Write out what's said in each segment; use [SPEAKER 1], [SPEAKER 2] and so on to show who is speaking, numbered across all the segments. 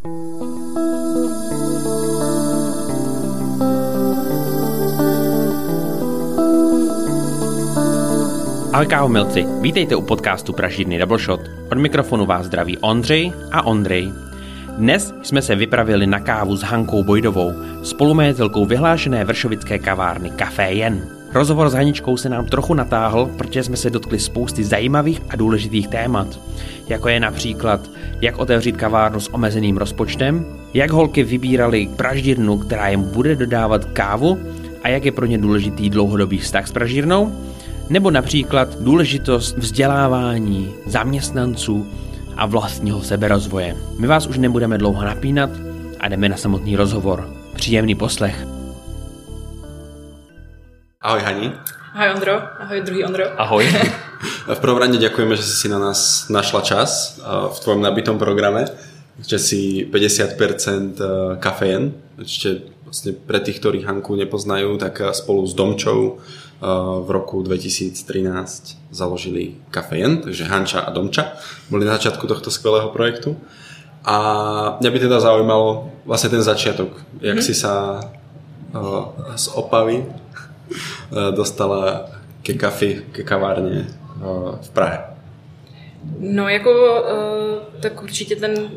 [SPEAKER 1] Ahoj kávomilci, vítejte u podcastu Pražírny Double Shot. Od mikrofonu vás zdraví Ondřej a Ondrej. Dnes jsme se vypravili na kávu s Hankou Bojdovou, spolumajitelkou vyhlášené vršovické kavárny Café Jen. Rozhovor s Haničkou se nám trochu natáhl, protože jsme se dotkli spousty zajímavých a důležitých témat, jako je například, jak otevřít kavárnu s omezeným rozpočtem, jak holky vybírali pražírnu, která jim bude dodávat kávu a jak je pro ně důležitý dlouhodobý vztah s pražírnou, nebo například důležitost vzdělávání zaměstnanců a vlastního seberozvoje. My vás už nebudeme dlouho napínat a jdeme na samotný rozhovor. Příjemný poslech.
[SPEAKER 2] Ahoj Hani.
[SPEAKER 3] Ahoj Ondro, ahoj druhý Ondro.
[SPEAKER 1] Ahoj.
[SPEAKER 2] V prvom rade ďakujeme, že si na nás našla čas v tvojom nabitom programe, že si 50% kafejen. Ešte vlastne pre tých, ktorí Hanku nepoznajú, tak spolu s Domčou v roku 2013 založili Kafejen, takže Hanča a Domča boli na začiatku tohto skvelého projektu. A mňa by teda zaujímalo vlastne ten začiatok, jak hmm. si sa z Opavy dostala ke kafi, ke kavárně v Prahe.
[SPEAKER 3] No jako, uh, tak určitě ten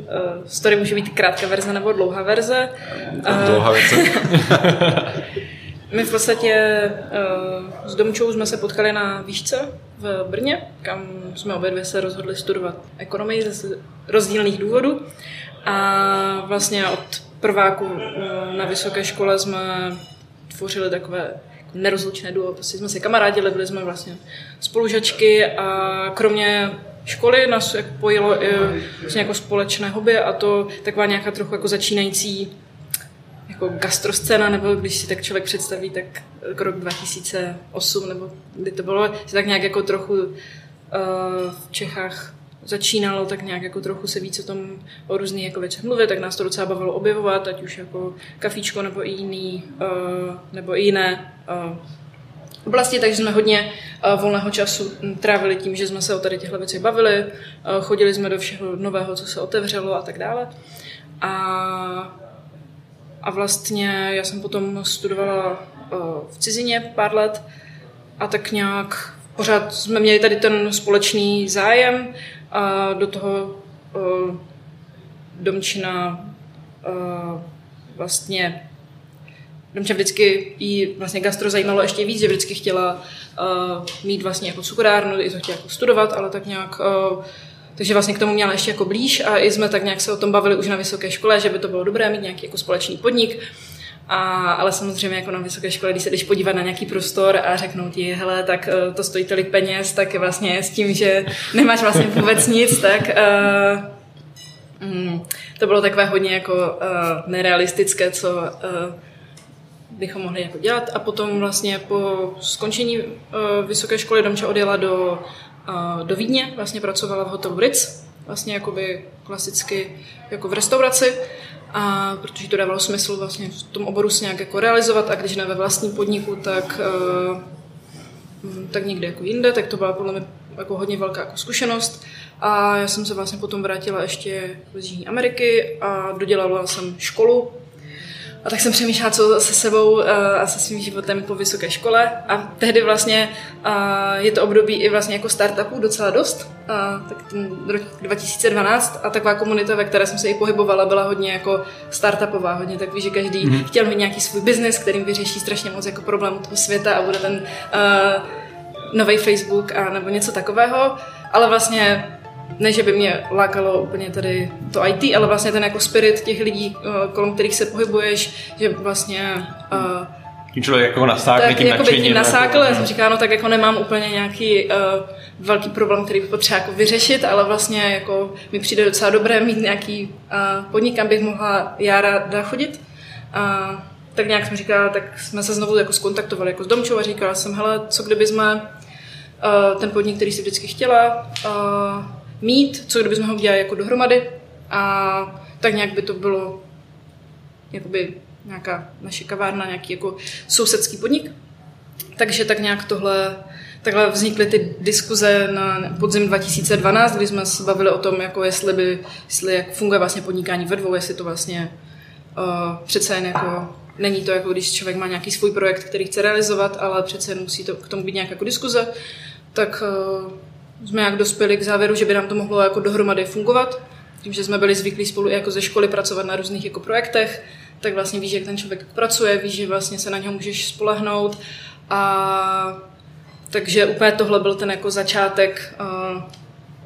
[SPEAKER 3] story může být krátká verze nebo dlouhá verze.
[SPEAKER 2] Uh, dlouhá verze.
[SPEAKER 3] My v podstatě s Domčou jsme se potkali na výšce v Brně, kam jsme obě dvě se rozhodli studovat ekonomii ze rozdílných důvodů. A vlastně od prváku na vysoké škole jsme tvořili takové nerozlučné duo, prostě jsme se kamarádili, byli jsme vlastně spolužačky a kromě školy nás jako pojilo i vlastně jako společné hobby a to taková nějaká trochu jako začínající jako gastroscéna, nebo když si tak člověk představí, tak rok 2008, nebo kdy to bylo, si tak nějak jako trochu uh, v Čechách začínalo, tak nějak jako trochu se víc o tom o různých jako věcech mluvit, tak nás to docela bavilo objevovat, ať už jako kafíčko nebo i jiný, uh, nebo i jiné uh, oblasti, takže jsme hodně uh, volného času trávili tím, že jsme se o tady těchto věcech bavili, chodili jsme do všeho nového, co se otevřelo a tak dále. A a vlastně já jsem potom studovala v cizině pár let a tak nějak pořád jsme měli tady ten společný zájem a do toho uh, Domčina uh, vlastně Domča vždycky jí vlastně gastro zajímalo ještě víc, že vždycky chtěla uh, mít vlastně jako cukrárnu, i to chtěla jako studovat, ale tak nějak uh, takže vlastně k tomu měla ještě jako blíž a i jsme tak nějak se o tom bavili už na vysoké škole, že by to bylo dobré mít nějaký jako společný podnik. A, ale samozřejmě jako na vysoké škole, když se jdeš podívat na nějaký prostor a řeknou ti, hele, tak uh, to stojí tolik peněz, tak vlastně s tím, že nemáš vlastně vůbec nic, tak uh, mm, to bylo takové hodně jako uh, nerealistické, co uh, bychom mohli jako dělat. A potom vlastně po skončení uh, vysoké školy Domča odjela do do Vídně, vlastně pracovala v hotelu Ritz, vlastně jakoby klasicky jako v restauraci, a protože to dávalo smysl vlastně v tom oboru se nějak jako realizovat a když ne ve vlastním podniku, tak, eh, tak někde jako jinde, tak to byla podle mě jako hodně velká jako zkušenost. A já jsem se vlastně potom vrátila ještě z Jižní Ameriky a dodělala jsem školu a tak jsem přemýšlela, co se sebou uh, a se svým životem po vysoké škole. A tehdy vlastně uh, je to období i vlastně jako startupů docela dost. Uh, tak ten rok 2012 a taková komunita, ve které jsem se i pohybovala, byla hodně jako startupová, hodně takový, že každý mm-hmm. chtěl mít nějaký svůj biznis, kterým vyřeší strašně moc jako problémů toho světa a bude ten uh, nový Facebook a nebo něco takového. Ale vlastně ne, že by mě lákalo úplně tady to IT, ale vlastně ten jako spirit těch lidí, eh, kolem kterých se pohybuješ, že vlastně uh,
[SPEAKER 1] tím člověk jako nasákne tak, tím
[SPEAKER 3] jako nadšením. tím nasákl, jako, já jsem říkala, no tak jako nemám úplně nějaký uh, velký problém, který bych potřeba jako vyřešit, ale vlastně jako mi přijde docela dobré mít nějaký uh, podnik, kam bych mohla já ráda chodit. Uh, tak nějak jsem říkala, tak jsme se znovu jako skontaktovali jako s Domčou a říkala jsem, hele, co kdyby jsme uh, ten podnik, který si vždycky chtěla, uh, mít, co kdybychom ho udělali jako dohromady a tak nějak by to bylo jakoby nějaká naše kavárna, nějaký jako sousedský podnik. takže tak nějak tohle, takhle vznikly ty diskuze na podzim 2012, kdy jsme se bavili o tom, jako jestli, by, jestli jak funguje vlastně podnikání ve dvou, jestli to vlastně uh, přece jen jako Není to jako když člověk má nějaký svůj projekt, který chce realizovat, ale přece musí to k tomu být nějaká jako diskuze, tak uh, jsme jak dospěli k závěru, že by nám to mohlo jako dohromady fungovat. Tím, že jsme byli zvyklí spolu jako ze školy pracovat na různých jako projektech, tak vlastně víš, jak ten člověk pracuje, víš, že vlastně se na něho můžeš spolehnout. A takže úplně tohle byl ten jako začátek uh,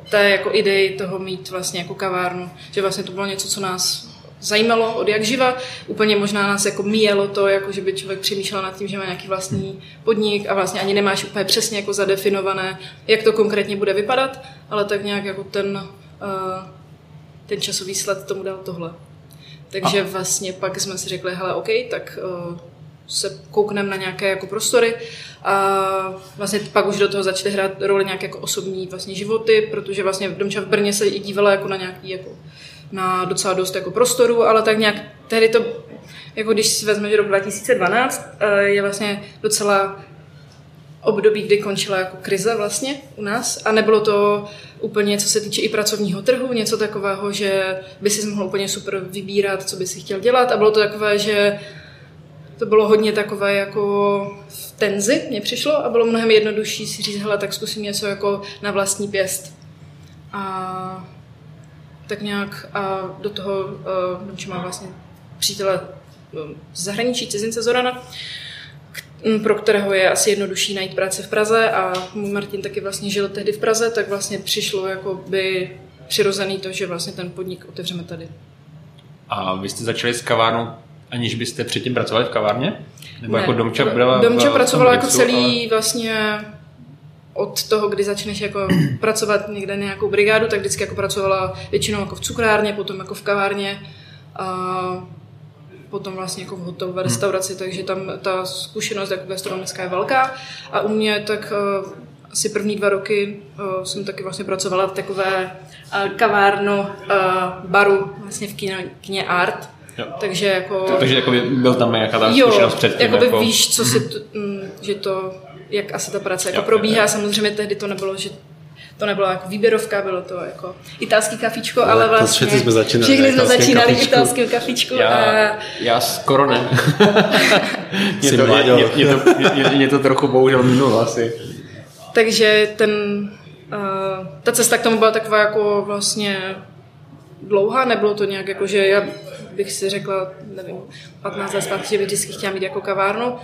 [SPEAKER 3] té jako idei toho mít vlastně jako kavárnu. Že vlastně to bylo něco, co nás zajímalo od jak živa. Úplně možná nás jako míjelo to, jako že by člověk přemýšlel nad tím, že má nějaký vlastní podnik a vlastně ani nemáš úplně přesně jako zadefinované, jak to konkrétně bude vypadat, ale tak nějak jako ten, uh, ten časový sled tomu dal tohle. Takže a. vlastně pak jsme si řekli, hele, OK, tak uh, se koukneme na nějaké jako prostory a vlastně pak už do toho začaly hrát roli nějaké jako osobní vlastně životy, protože vlastně Domča v Brně se i dívala jako na nějaký jako na docela dost jako prostoru, ale tak nějak tehdy to, jako když si vezmeš rok 2012, eh, je vlastně docela období, kdy končila jako krize vlastně u nás a nebylo to úplně, co se týče i pracovního trhu, něco takového, že by si mohl úplně super vybírat, co by si chtěl dělat a bylo to takové, že to bylo hodně takové jako v tenzi, mně přišlo a bylo mnohem jednodušší si říct, hele, tak zkusím něco jako na vlastní pěst. A tak nějak a do toho uh, má vlastně přítele z zahraničí, cizince Zorana, pro kterého je asi jednodušší najít práci v Praze a můj Martin taky vlastně žil tehdy v Praze, tak vlastně přišlo jako by přirozený to, že vlastně ten podnik otevřeme tady.
[SPEAKER 4] A vy jste začali s kavárnou, aniž byste předtím pracovali v kavárně? Nebo ne, jako Domča
[SPEAKER 3] byla Domča pracovala jako celý ale... vlastně od toho, kdy začneš jako pracovat někde nějakou brigádu, tak vždycky jako pracovala většinou jako v cukrárně, potom jako v kavárně a potom vlastně jako v hotelové hmm. restauraci, takže tam ta zkušenost jako gastronomická je velká. A u mě tak uh, asi první dva roky uh, jsem taky vlastně pracovala v takové uh, kavárnu uh, baru vlastně v kině, Art, Jo. Takže jako...
[SPEAKER 4] Takže jako byl tam nějaká tam zkušenost předtím.
[SPEAKER 3] Jako... víš, co si, t, m, že to jak asi ta práce jako jo, probíhá. Jo. Samozřejmě tehdy to nebylo, že to nebylo jako výběrovka, bylo to jako italský kafičko, ale, ale vlastně
[SPEAKER 2] všichni jsme začínali,
[SPEAKER 3] všichni jsme začínali kafičku. italským kafičku.
[SPEAKER 4] Já, a... já skoro ne. mě, to, mě, mě, mě, to, mě, mě to trochu bohužel minulo asi.
[SPEAKER 3] Takže ten, uh, ta cesta k tomu byla taková jako vlastně dlouhá, nebylo to nějak jako, že já bych si řekla, nevím, 15 let zpátky, že bych vždycky chtěla mít jako kavárnu,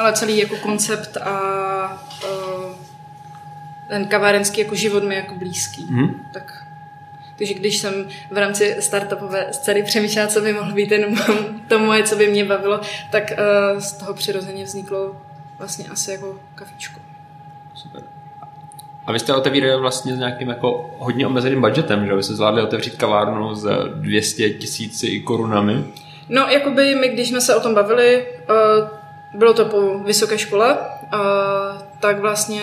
[SPEAKER 3] ale celý jako koncept a uh, ten kavárenský jako život mi jako blízký. Hmm. Tak takže když jsem v rámci startupové scény přemýšlela, co by mohlo být ten, to moje, co by mě bavilo, tak uh, z toho přirozeně vzniklo vlastně asi jako kafičko.
[SPEAKER 4] Super. A vy jste otevírali vlastně s nějakým jako hodně omezeným budgetem, že? Vy jste zvládli otevřít kavárnu s 200 tisíci korunami.
[SPEAKER 3] No, jakoby my, když jsme se o tom bavili, uh, bylo to po vysoké škole, a tak vlastně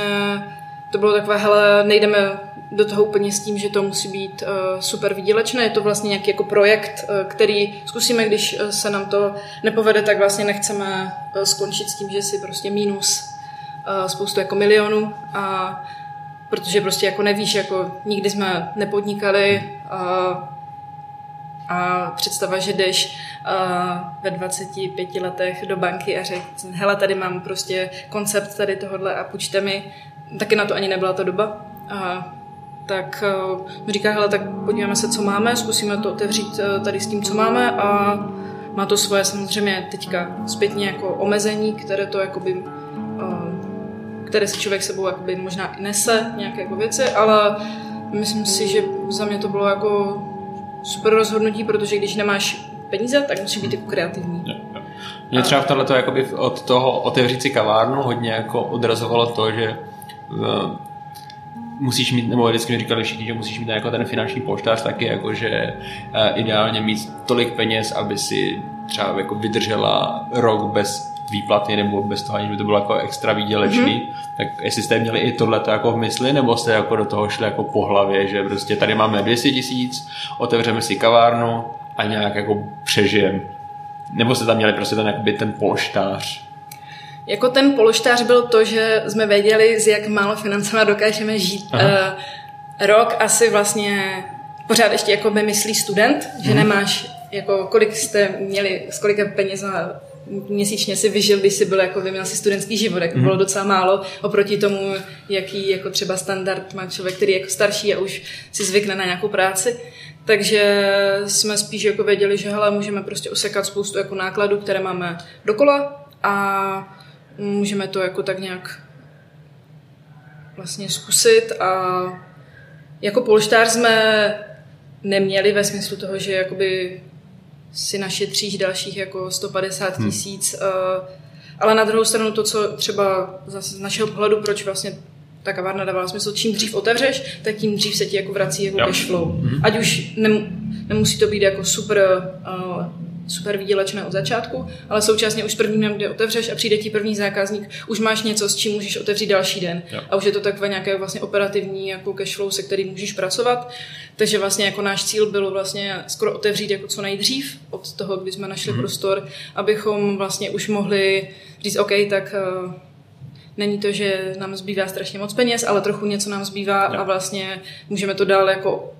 [SPEAKER 3] to bylo takové, hele, nejdeme do toho úplně s tím, že to musí být uh, super výdělečné. Je to vlastně nějaký jako projekt, uh, který zkusíme, když uh, se nám to nepovede, tak vlastně nechceme uh, skončit s tím, že si prostě mínus uh, spoustu jako milionů. A protože prostě jako nevíš, jako nikdy jsme nepodnikali, uh, a představa, že jdeš uh, ve 25 letech do banky a řek, hele, tady mám prostě koncept tady tohohle a půjčte mi, taky na to ani nebyla ta doba. A tak uh, mi říká, hele, tak podíváme se, co máme, zkusíme to otevřít uh, tady s tím, co máme a má to svoje samozřejmě teďka zpětně jako omezení, které to jakoby, uh, které si člověk sebou jakoby možná i nese, nějaké jako věci, ale myslím si, že za mě to bylo jako super rozhodnutí, protože když nemáš peníze, tak musí být jako kreativní.
[SPEAKER 4] Mě třeba v tohleto jakoby od toho otevřít si kavárnu hodně jako odrazovalo to, že uh, musíš mít, nebo vždycky mi říkali všichni, že musíš mít jako ten finanční poštář taky, jako že uh, ideálně mít tolik peněz, aby si třeba jako vydržela rok bez výplaty nebo bez toho, aniž by to bylo jako extra výdělečný, mm-hmm. tak jestli jste měli i tohle jako v mysli, nebo jste jako do toho šli jako po hlavě, že prostě tady máme 200 tisíc, otevřeme si kavárnu a nějak jako přežijem. Nebo jste tam měli prostě ten, jakoby ten polštář?
[SPEAKER 3] jako ten pološtář byl to, že jsme věděli, z jak málo financema dokážeme žít. Aha. Uh, rok asi vlastně pořád ještě jako by myslí student, že hmm. nemáš jako kolik jste měli, z kolika peněz měsíčně si vyžil, když si byl, jako měl si studentský život, jako mm. bylo docela málo oproti tomu, jaký jako třeba standard má člověk, který je jako starší a už si zvykne na nějakou práci. Takže jsme spíš jako věděli, že hele, můžeme prostě osekat spoustu jako nákladů, které máme dokola a můžeme to jako tak nějak vlastně zkusit a jako polštář jsme neměli ve smyslu toho, že jakoby si našetříš dalších jako 150 hmm. tisíc. Hmm. Ale na druhou stranu to, co třeba zase z našeho pohledu, proč vlastně ta kavárna dávala smysl, čím dřív otevřeš, tak tím dřív se ti jako vrací jako cash flow. Hmm. Ať už nemusí to být jako super uh, super výdělečné od začátku, ale současně už s prvním dnem, kdy otevřeš a přijde ti první zákazník, už máš něco, s čím můžeš otevřít další den. Jo. A už je to takové nějaké vlastně operativní jako cashflow, se kterým můžeš pracovat. Takže vlastně jako náš cíl bylo vlastně skoro otevřít jako co nejdřív od toho, kdy jsme našli mm-hmm. prostor, abychom vlastně už mohli říct, OK, tak uh, není to, že nám zbývá strašně moc peněz, ale trochu něco nám zbývá jo. a vlastně můžeme to dál jako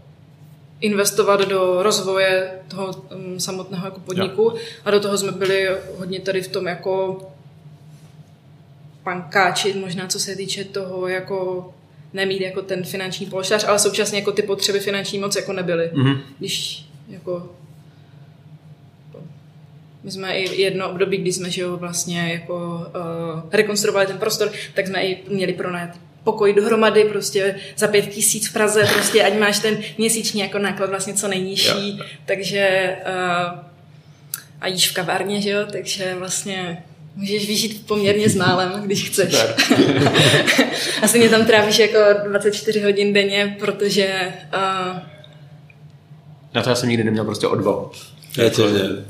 [SPEAKER 3] investovat do rozvoje toho um, samotného jako podniku jo. a do toho jsme byli hodně tady v tom jako pankáči, možná co se týče toho jako nemít jako ten finanční polštář, ale současně jako ty potřeby finanční moc jako nebyly. Mm-hmm. Když jako my jsme i jedno období, kdy jsme že jo, vlastně jako uh, rekonstruovali ten prostor, tak jsme i měli pronajat pokoj dohromady prostě za pět tisíc v Praze, prostě ať máš ten měsíční jako náklad vlastně co nejnižší, jo. takže uh, a jíš v kavárně, že jo, takže vlastně můžeš vyžít poměrně s málem, když chceš. Asi mě tam trávíš jako 24 hodin denně, protože... Uh,
[SPEAKER 1] Na to já jsem nikdy neměl prostě odvahu.
[SPEAKER 2] Já,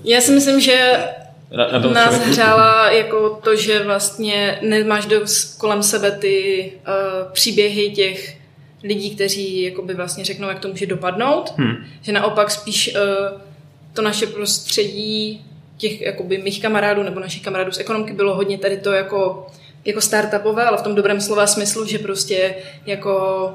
[SPEAKER 3] já si myslím, že na, nás hřála jako to, že vlastně nemáš dost kolem sebe ty uh, příběhy těch lidí, kteří jakoby vlastně řeknou, jak to může dopadnout. Hmm. Že naopak spíš uh, to naše prostředí těch jakoby mých kamarádů nebo našich kamarádů z ekonomky bylo hodně tady to jako, jako startupové, ale v tom dobrém slova smyslu, že prostě jako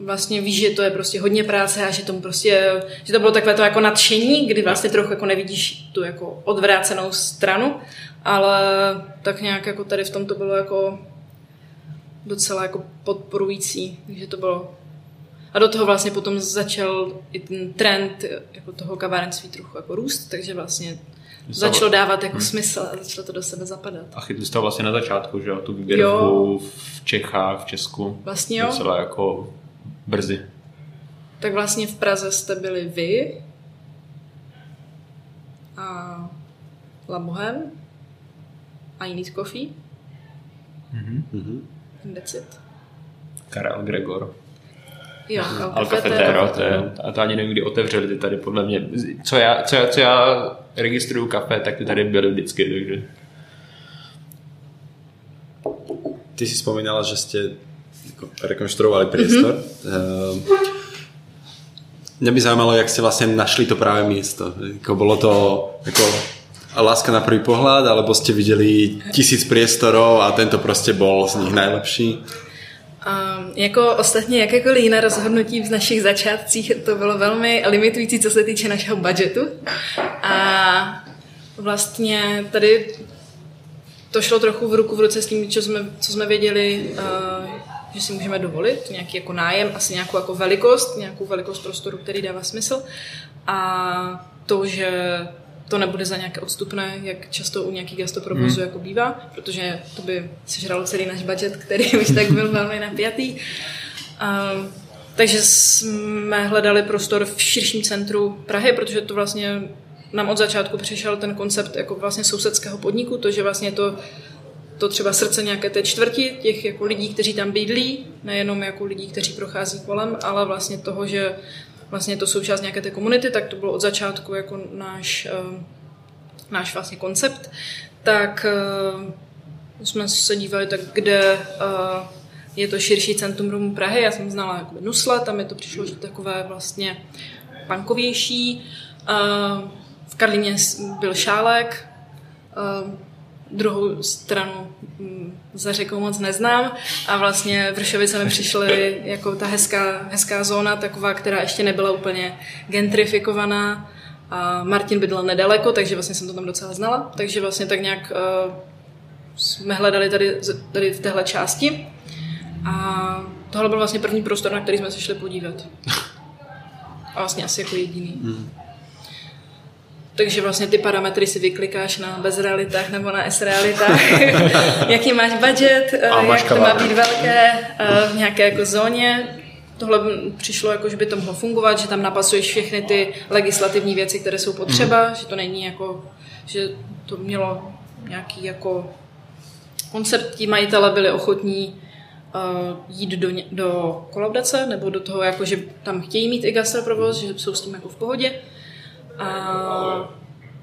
[SPEAKER 3] vlastně víš, že to je prostě hodně práce a že tomu prostě, že to bylo takové to jako nadšení, kdy vlastně trochu jako nevidíš tu jako odvrácenou stranu, ale tak nějak jako tady v tom to bylo jako docela jako podporující, takže to bylo a do toho vlastně potom začal i ten trend jako toho kavárenství trochu jako růst, takže vlastně začalo dávat jako hmm. smysl a začalo to do sebe zapadat.
[SPEAKER 1] A chytli jste vlastně na začátku, že jo? Tu výběrovku v Čechách, v Česku.
[SPEAKER 3] Vlastně jo.
[SPEAKER 1] Docela jako brzy.
[SPEAKER 3] Tak vlastně v Praze jste byli vy a La Bohem a jiný Coffee. Mm-hmm. That's it.
[SPEAKER 1] Karel Gregor.
[SPEAKER 3] Jo,
[SPEAKER 1] Al Cafetero, to, je, a to ani nevím, kdy otevřeli ty tady, podle mě. Co já, co já, co já registruju kafe, tak ty tady byly vždycky, takže...
[SPEAKER 2] Ty si vzpomínala, že jste rekonštruovali priestor. Mm-hmm. Mňa by zaujímalo, jak ste vlastne našli to práve miesto. Jako bolo to ako láska na prvý pohľad, alebo ste videli tisíc priestorov a tento prostě bol z nich najlepší?
[SPEAKER 3] Um, jako ostatně jakékoliv jiné rozhodnutí v našich začátcích to bylo velmi limitující, co se týče našeho budgetu. A vlastně tady to šlo trochu v ruku v ruce s tím, co jsme, co jsme věděli, uh, že si můžeme dovolit nějaký jako nájem, asi nějakou jako velikost, nějakou velikost prostoru, který dává smysl. A to, že to nebude za nějaké odstupné, jak často u nějakých gastoprovozu hmm. jako bývá, protože to by sežralo celý náš budget, který už tak byl velmi napjatý. Um, takže jsme hledali prostor v širším centru Prahy, protože to vlastně nám od začátku přišel ten koncept jako vlastně sousedského podniku, to, že vlastně to to třeba srdce nějaké té čtvrti, těch jako lidí, kteří tam bydlí, nejenom jako lidí, kteří prochází kolem, ale vlastně toho, že vlastně to součást nějaké té komunity, tak to bylo od začátku jako náš, uh, náš vlastně koncept, tak uh, jsme se dívali tak, kde uh, je to širší centrum Prahy, já jsem znala jako Nusle, tam je to přišlo, že takové vlastně pankovější. V Karlíně byl Šálek, druhou stranu mm, za řekou moc neznám a vlastně Vršovice mi přišly jako ta hezká, hezká zóna, taková, která ještě nebyla úplně gentrifikovaná a Martin bydlel nedaleko, takže vlastně jsem to tam docela znala, takže vlastně tak nějak uh, jsme hledali tady, tady v téhle části a tohle byl vlastně první prostor, na který jsme se šli podívat. A vlastně asi jako jediný. Hmm. Takže vlastně ty parametry si vyklikáš na bezrealitách nebo na S-realitách, jaký máš budget, a jak to má být velké v nějaké jako zóně. Tohle přišlo jako, že by to mohlo fungovat, že tam napasuješ všechny ty legislativní věci, které jsou potřeba, mm. že to není jako, že to mělo nějaký jako koncept, tí majitele byli ochotní uh, jít do, do kolaudace nebo do toho, jako, že tam chtějí mít i gastroprovoz, že jsou s tím jako v pohodě. A,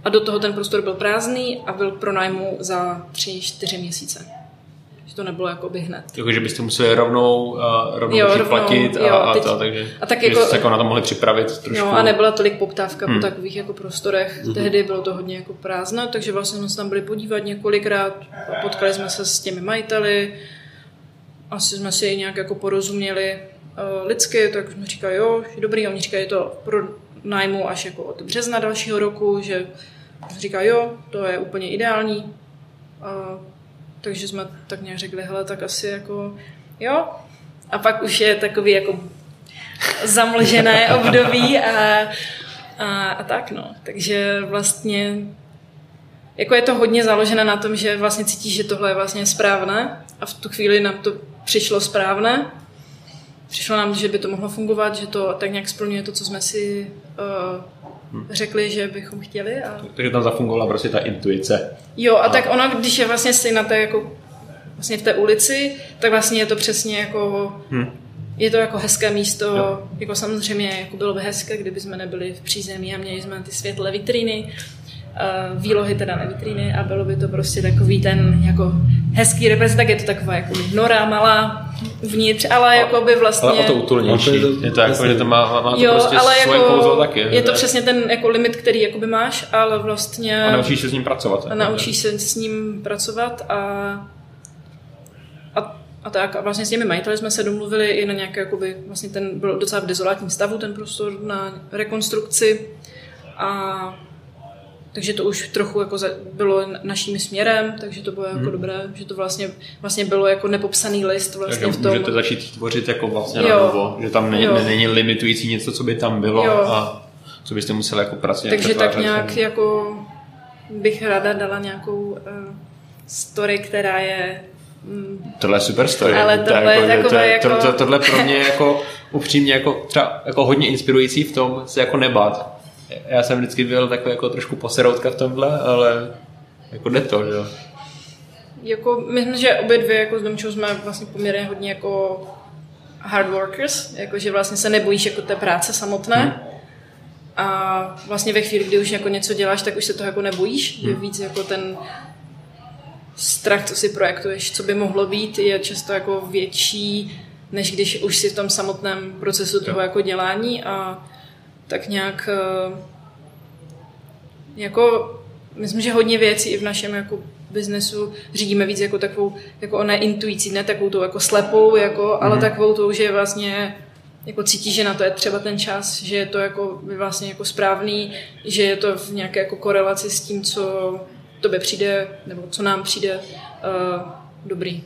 [SPEAKER 3] a do toho ten prostor byl prázdný a byl pro nájmu za tři, čtyři měsíce. Že to nebylo jako by hned.
[SPEAKER 1] Jako, že byste museli rovnou, uh, rovnou jo, rovnou, a, jo, a, teď, a, takže a tak jako, se jako na to mohli připravit trošku.
[SPEAKER 3] Jo, a nebyla tolik poptávka hmm. po takových jako prostorech. Hmm. Tehdy bylo to hodně jako prázdno, takže vlastně jsme se tam byli podívat několikrát, potkali jsme se s těmi majiteli, asi jsme si nějak jako porozuměli uh, lidsky, tak jsme říkali, jo, dobrý, oni říkají, je to pro nájmu až jako od března dalšího roku, že říká, jo, to je úplně ideální. Uh, takže jsme tak nějak řekli, hele, tak asi jako, jo. A pak už je takový jako zamlžené období a, a, a tak, no. Takže vlastně jako je to hodně založené na tom, že vlastně cítíš, že tohle je vlastně správné a v tu chvíli nám to přišlo správné. Přišlo nám, že by to mohlo fungovat, že to tak nějak splňuje to, co jsme si uh, řekli, že bychom chtěli. A...
[SPEAKER 1] Takže tam zafungovala prostě ta intuice.
[SPEAKER 3] Jo, a, a tak ona, když je vlastně si na té jako vlastně v té ulici, tak vlastně je to přesně jako hmm. je to jako hezké místo, jo. jako samozřejmě jako bylo by hezké, kdyby jsme nebyli v přízemí a měli jsme ty světlé vitríny, uh, výlohy teda na vitríny a bylo by to prostě takový ten jako hezký reprezent, tak je to taková jako nora malá vnitř, ale jako by vlastně...
[SPEAKER 1] Ale o to utulnější. Je to, je to jako, že to má, má to jo, prostě ale svoje jako, kouzlo taky.
[SPEAKER 3] Je to přesně ten jako limit, který jakoby máš, ale vlastně...
[SPEAKER 1] A naučíš se s ním pracovat.
[SPEAKER 3] A naučíš se s ním pracovat a a, a tak. A vlastně s těmi majiteli jsme se domluvili i na nějaké, jakoby, vlastně ten byl docela v dezolátním stavu, ten prostor na rekonstrukci. A takže to už trochu jako bylo naším směrem, takže to bylo jako hmm. dobré, že to vlastně, vlastně bylo jako nepopsaný list vlastně
[SPEAKER 1] takže
[SPEAKER 3] v tom.
[SPEAKER 1] můžete začít tvořit jako vlastně jo. na novo, že tam není, není limitující něco, co by tam bylo jo. a co byste museli jako pracovat.
[SPEAKER 3] Takže tak nějak jako bych ráda dala nějakou uh, story, která je
[SPEAKER 1] Mm. Tohle je super story.
[SPEAKER 3] Ale tohle je, jako, to,
[SPEAKER 1] jako... To, to, tohle pro mě jako upřímně jako třeba jako hodně inspirující v tom se jako nebát. Já jsem vždycky byl takový jako trošku poseroutka v tomhle, ale jako jde to, že jo.
[SPEAKER 3] Jako, myslím, že obě dvě jako s Domčou jsme vlastně poměrně hodně jako hard workers, jakože vlastně se nebojíš jako té práce samotné. Hmm. A vlastně ve chvíli, kdy už jako něco děláš, tak už se toho jako nebojíš, hmm. že víc jako ten strach, co si projektuješ, co by mohlo být, je často jako větší, než když už si v tom samotném procesu toho jako dělání a tak nějak eh, jako myslím, že hodně věcí i v našem jako biznesu řídíme víc jako takovou, jako ne intuicí, ne takovou tou jako slepou, jako, ale mm-hmm. takovou tou, že vlastně jako cítí, že na to je třeba ten čas, že je to jako vlastně jako správný, že je to v nějaké jako korelaci s tím, co tobě přijde, nebo co nám přijde uh, dobrý.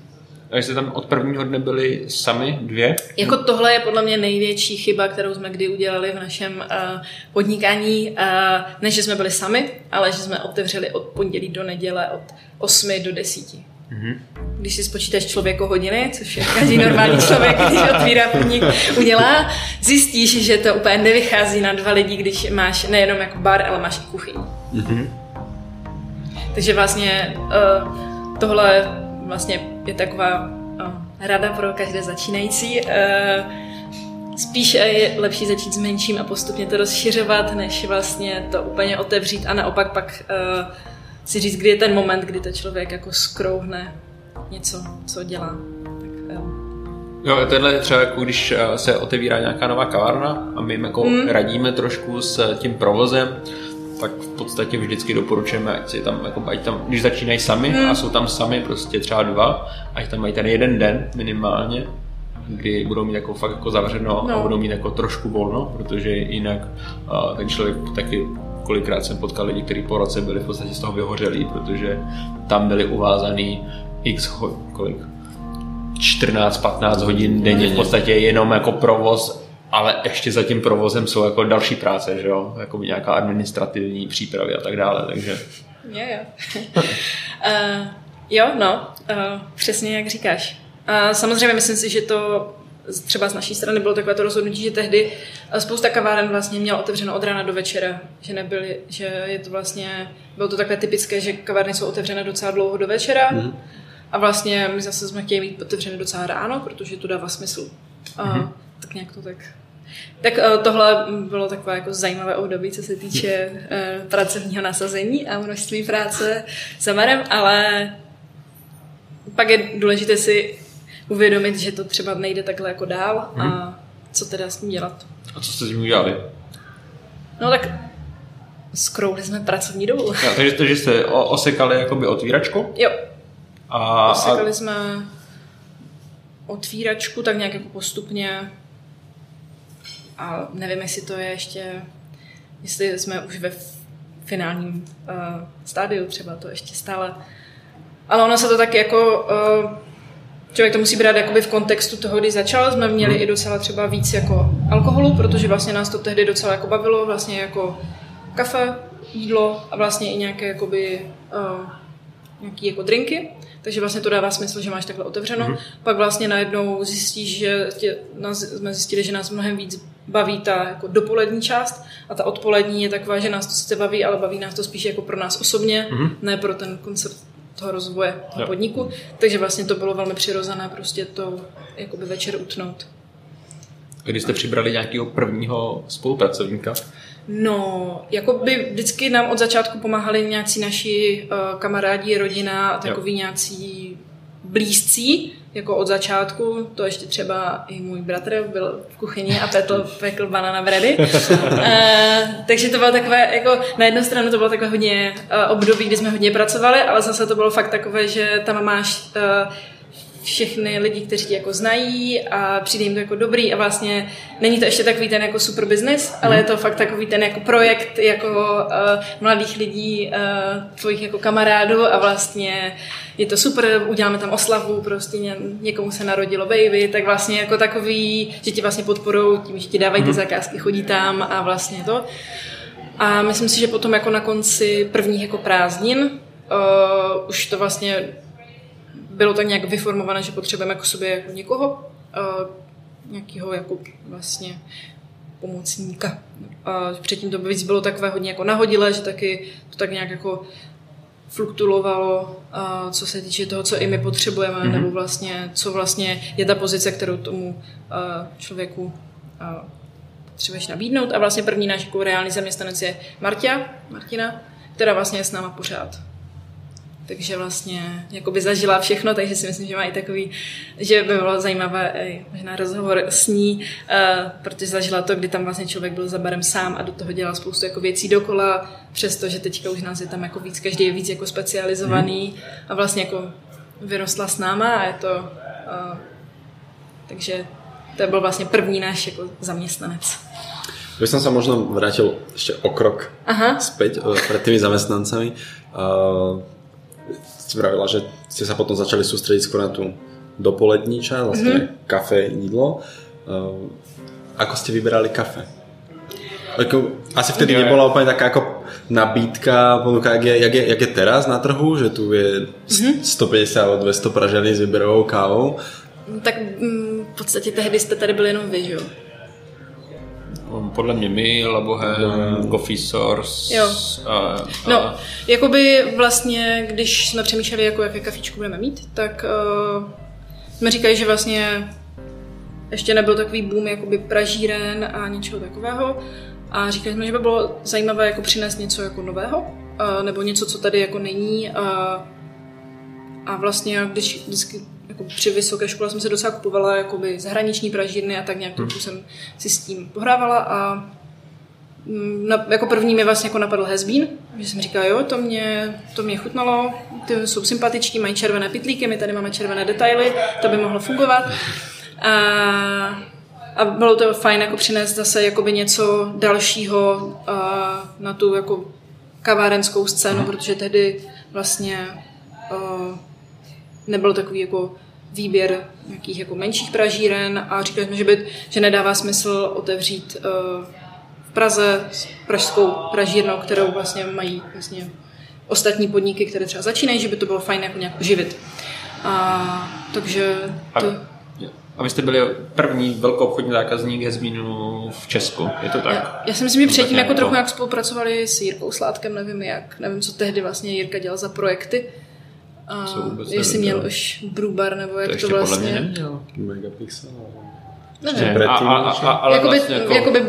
[SPEAKER 1] A jste tam od prvního dne byli sami dvě?
[SPEAKER 3] Jako tohle je podle mě největší chyba, kterou jsme kdy udělali v našem uh, podnikání. Uh, ne, že jsme byli sami, ale že jsme otevřeli od pondělí do neděle od 8 do 10. Mm-hmm. Když si spočítáš člověko hodiny, což je každý normální člověk, když otvírá podnik, udělá, zjistíš, že to úplně nevychází na dva lidi, když máš nejenom jako bar, ale máš i kuchyň. Mm-hmm. Takže vlastně uh, tohle vlastně je taková uh, rada pro každé začínající. Uh, spíš je lepší začít s menším a postupně to rozšiřovat, než vlastně to úplně otevřít a naopak pak uh, si říct, kdy je ten moment, kdy to člověk jako skrouhne něco, co dělá.
[SPEAKER 1] Jo, tohle je třeba jako když se otevírá nějaká nová kavárna a my jim jako mm. radíme trošku s tím provozem, tak v podstatě vždycky doporučujeme, ať si tam, jako, ať tam, když začínají sami hmm. a jsou tam sami prostě třeba dva, ať tam mají ten jeden den minimálně, kdy budou mít jako fakt jako zavřeno no. a budou mít jako trošku volno, protože jinak uh, ten člověk taky kolikrát jsem potkal lidi, kteří po roce byli v podstatě z toho vyhořelí, protože tam byli uvázaný x kolik 14-15 hodin denně v podstatě jenom jako provoz ale ještě za tím provozem jsou jako další práce, že jo? Jako nějaká administrativní přípravy a tak dále, takže...
[SPEAKER 3] Jo, jo. uh, jo, no, uh, přesně jak říkáš. Uh, samozřejmě myslím si, že to třeba z naší strany bylo takové to rozhodnutí, že tehdy spousta kaváren vlastně měla otevřeno od rána do večera, že nebyly, že je to vlastně, bylo to takové typické, že kavárny jsou otevřené docela dlouho do večera mm. a vlastně my zase jsme chtěli mít otevřené docela ráno, protože to dává smysl. mm-hmm. Tak nějak to tak tak eh, tohle bylo takové jako zajímavé období, co se týče uh, pracovního nasazení a množství práce s Amarem, ale pak je důležité si uvědomit, že to třeba nejde takhle jako dál hmm. a mhm. co teda s tím dělat.
[SPEAKER 1] A co jste s tím udělali?
[SPEAKER 3] No tak skrouli jsme pracovní dobu.
[SPEAKER 1] Ja, takže, takže jste osekali jakoby otvíračku?
[SPEAKER 3] Jo. A, osekali a... jsme otvíračku tak nějak jako postupně a nevím, jestli to je ještě, jestli jsme už ve finálním uh, stádiu třeba to ještě stále. Ale ono se to tak jako, uh, člověk to musí brát jakoby v kontextu toho, kdy začal, jsme měli hmm. i docela třeba víc jako alkoholu, protože vlastně nás to tehdy docela jako bavilo, vlastně jako kafe, jídlo a vlastně i nějaké jakoby uh, nějaký jako drinky, takže vlastně to dává smysl, že máš takhle otevřeno. Mm-hmm. Pak vlastně najednou zjistíš, že tě, nás, jsme zjistili, že nás mnohem víc baví ta jako dopolední část a ta odpolední je taková, že nás to sice baví, ale baví nás to spíš jako pro nás osobně, mm-hmm. ne pro ten koncept toho rozvoje toho jo. podniku. Takže vlastně to bylo velmi přirozené prostě to jakoby večer utnout.
[SPEAKER 1] Kdy jste přibrali nějakého prvního spolupracovníka?
[SPEAKER 3] No, jako by vždycky nám od začátku pomáhali nějací naši uh, kamarádi, rodina a takový jo. nějací blízcí, jako od začátku, to ještě třeba i můj bratr byl v kuchyni a petl, pekl banana bready. uh, takže to bylo takové, jako na jednu stranu to bylo takové hodně uh, období, kdy jsme hodně pracovali, ale zase to bylo fakt takové, že tam máš uh, všechny lidi, kteří tě jako znají a přijde jim to jako dobrý a vlastně není to ještě takový ten jako super business, ale mhm. je to fakt takový ten jako projekt jako uh, mladých lidí, uh, tvojich jako kamarádů a vlastně je to super, uděláme tam oslavu, prostě ně, někomu se narodilo baby, tak vlastně jako takový, že ti vlastně podporou tím, že ti dávají ty mhm. zakázky, chodí tam a vlastně to. A myslím si, že potom jako na konci prvních jako prázdnin uh, už to vlastně bylo tak nějak vyformované, že potřebujeme jako sobě jako někoho, uh, nějakého jako vlastně pomocníka. A předtím to víc bylo takové hodně jako nahodilé, že taky to tak nějak jako fluktuovalo, uh, co se týče toho, co i my potřebujeme, mm-hmm. nebo vlastně, co vlastně je ta pozice, kterou tomu uh, člověku potřebuješ nabídnout. A vlastně první náš jako reálný zaměstnanec je Martia, Martina, která vlastně je s náma pořád takže vlastně jako by zažila všechno, takže si myslím, že má i takový, že by bylo zajímavé i možná rozhovor s ní, uh, protože zažila to, kdy tam vlastně člověk byl za barem sám a do toho dělal spoustu jako věcí dokola, přestože teďka už nás je tam jako víc, každý je víc jako specializovaný a vlastně jako vyrostla s náma a je to, uh, takže to byl vlastně první náš jako zaměstnanec.
[SPEAKER 2] By som sa možno vrátil ešte o krok Aha. späť uh, pred tými zamestnancami. Uh, si vravila, že ste sa potom začali sústrediť skôr na tú dopolední čas, vlastne mm-hmm. kafe, jídlo. Uh, ako ste vyberali kafe? Ako, asi vtedy okay. nebola úplne taká ako nabídka, ponuka, jak je, jak, je, jak je teraz na trhu, že tu je mm-hmm. 150 alebo 200 pražený s výberovou kávou.
[SPEAKER 3] Tak mm, v podstatě tehdy jste tady byli jenom vy, že jo?
[SPEAKER 1] Podle mě my, Labohem, no. Coffee Source.
[SPEAKER 3] Jo. A, a... No, jakoby vlastně, když jsme přemýšleli, jako jaké kafičko budeme mít, tak uh, jsme říkali, že vlastně ještě nebyl takový boom jakoby pražíren a něčeho takového. A říkali jsme, že by bylo zajímavé jako přinést něco jako nového, uh, nebo něco, co tady jako není. Uh, a vlastně, když vždycky jako při vysoké škole jsem se docela kupovala jakoby zahraniční pražírny a tak nějak hmm. jsem si s tím pohrávala a mm, na, jako první mi vlastně jako napadl Hezbín, že jsem říkala, jo, to mě, to mě chutnalo, ty jsou sympatičtí, mají červené pitlíky, my tady máme červené detaily, to by mohlo fungovat. A, a bylo to fajn jako přinést zase jakoby něco dalšího a, na tu jako kavárenskou scénu, protože tehdy vlastně a, nebyl takový jako výběr nějakých jako menších pražíren a říkali jsme, že, by, že nedává smysl otevřít uh, v Praze pražskou pražírnu, kterou vlastně mají vlastně ostatní podniky, které třeba začínají, že by to bylo fajn jako nějak živit. A, takže to...
[SPEAKER 4] A vy jste byli první velkou obchodní zákazník Hezbínu v Česku, je to tak?
[SPEAKER 3] Já, já si myslím, že předtím jako trochu jak spolupracovali s Jirkou Sládkem, nevím jak, nevím, co tehdy vlastně Jirka dělal za projekty, a jestli měl už Brubar, nebo jak to,
[SPEAKER 4] to
[SPEAKER 3] vlastně...
[SPEAKER 4] podle mě neměl.
[SPEAKER 2] Megapixel.
[SPEAKER 3] Nevím.
[SPEAKER 4] A, a, a, ale
[SPEAKER 3] jakoby,
[SPEAKER 4] vlastně jako,
[SPEAKER 3] jakoby,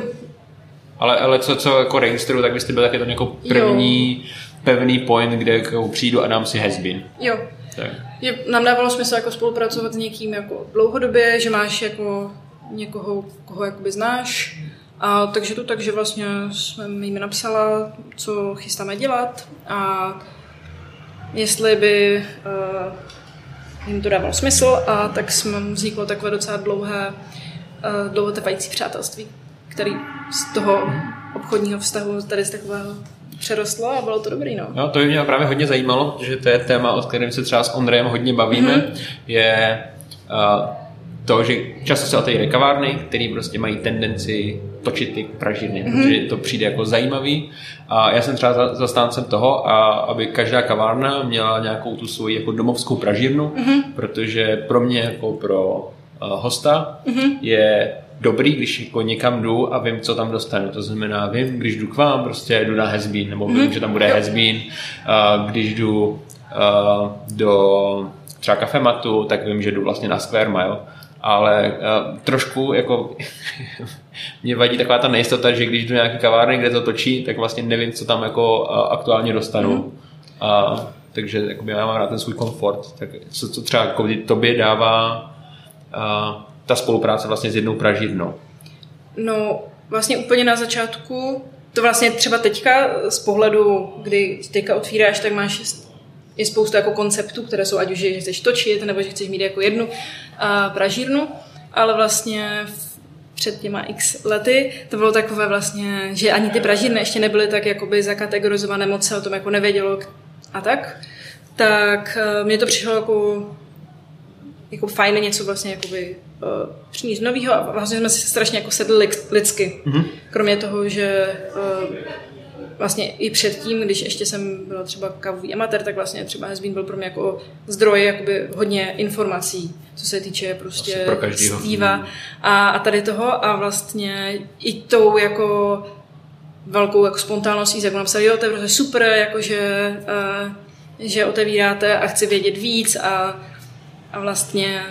[SPEAKER 4] ale, ale co, co jako registruju, tak byste byl taky ten jako první jo. pevný point, kde jako přijdu a dám si hezbin.
[SPEAKER 3] Jo.
[SPEAKER 4] Tak.
[SPEAKER 3] Je, nám dávalo smysl jako spolupracovat s někým jako dlouhodobě, že máš jako někoho, koho jakoby znáš. A takže to tak, že vlastně jsme mi napsala, co chystáme dělat a jestli by uh, jim to dávalo smysl a tak jsme vzniklo takové docela dlouhé, uh, dlouhotrvající přátelství, který z toho obchodního vztahu tady z takového přerostlo a bylo to dobrý. No.
[SPEAKER 4] no to by mě právě hodně zajímalo, protože to je téma, o kterém se třeba s Ondrejem hodně bavíme, mm-hmm. je uh, to, že často se otevírají kavárny, které prostě mají tendenci točit ty pražírny, mm-hmm. protože to přijde jako zajímavý. A já jsem třeba zastáncem toho, a aby každá kavárna měla nějakou tu svoji jako domovskou pražírnu, mm-hmm. protože pro mě jako pro uh, hosta mm-hmm. je dobrý, když jako někam jdu a vím, co tam dostanu. To znamená, vím, když jdu k vám, prostě jdu na Hezbín, nebo vím, mm-hmm. že tam bude Hezbín. Když jdu uh, do třeba kafematu, tak vím, že jdu vlastně na Square Mile ale uh, trošku jako mě vadí taková ta nejistota, že když jdu nějaký kavárny, kde to točí, tak vlastně nevím, co tam jako uh, aktuálně dostanu. Mm. Uh, takže jakoby, já mám rád ten svůj komfort. Tak co, co třeba jako, tobě dává uh, ta spolupráce vlastně s jednou pražírnou?
[SPEAKER 3] No, vlastně úplně na začátku, to vlastně třeba teďka z pohledu, kdy teďka otvíráš, tak máš je spousta jako konceptů, které jsou ať už, že chceš točit, nebo že chceš mít jako jednu pražírnu, ale vlastně v, před těma x lety to bylo takové vlastně, že ani ty pražírny ještě nebyly tak jakoby zakategorizované, moc se o tom jako nevědělo a tak, tak uh, mně to přišlo jako jako fajn něco vlastně jakoby uh, přinést novýho a vlastně jsme si strašně jako sedli lidsky. Mm-hmm. Kromě toho, že uh, vlastně i předtím, když ještě jsem byla třeba kavový amatér, tak vlastně třeba Hezbín byl pro mě jako zdroj jakoby hodně informací, co se týče prostě Steva a, a tady toho a vlastně i tou jako velkou jako spontánností, jak napsal, jo, to je prostě super, jakože, uh, že otevíráte a chci vědět víc a, a vlastně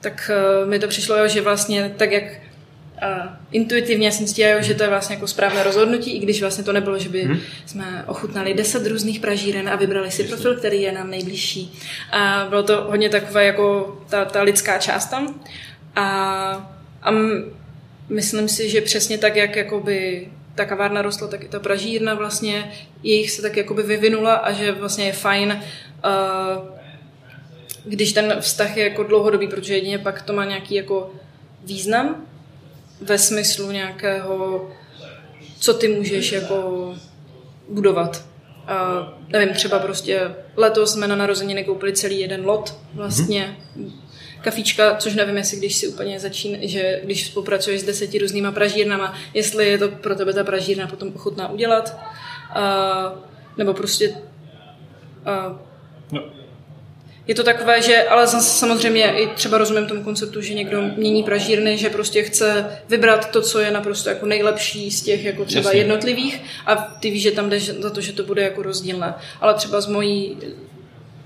[SPEAKER 3] tak uh, mi to přišlo, že vlastně tak, jak a intuitivně jsem cítila, že to je vlastně jako správné rozhodnutí, i když vlastně to nebylo, že by hmm. jsme ochutnali deset různých pražíren a vybrali si profil, který je nám nejbližší. A bylo to hodně takové jako ta, ta lidská část tam. A, a myslím si, že přesně tak, jak jakoby ta kavárna rostla, tak i ta pražírna vlastně jejich se tak jakoby vyvinula a že vlastně je fajn uh, když ten vztah je jako dlouhodobý, protože jedině pak to má nějaký jako význam ve smyslu nějakého, co ty můžeš jako budovat. A nevím, třeba prostě letos jsme na narozeniny koupili celý jeden lot vlastně. Mm-hmm. Kafíčka, což nevím, jestli když si úplně začín, že když spolupracuješ s deseti různýma pražírnama, jestli je to pro tebe ta pražírna potom ochotná udělat. A, nebo prostě a, no je to takové, že ale samozřejmě i třeba rozumím tomu konceptu, že někdo mění pražírny, že prostě chce vybrat to, co je naprosto jako nejlepší z těch jako třeba Jasně. jednotlivých a ty víš, že tam jdeš za to, že to bude jako rozdílné. Ale třeba z mojí,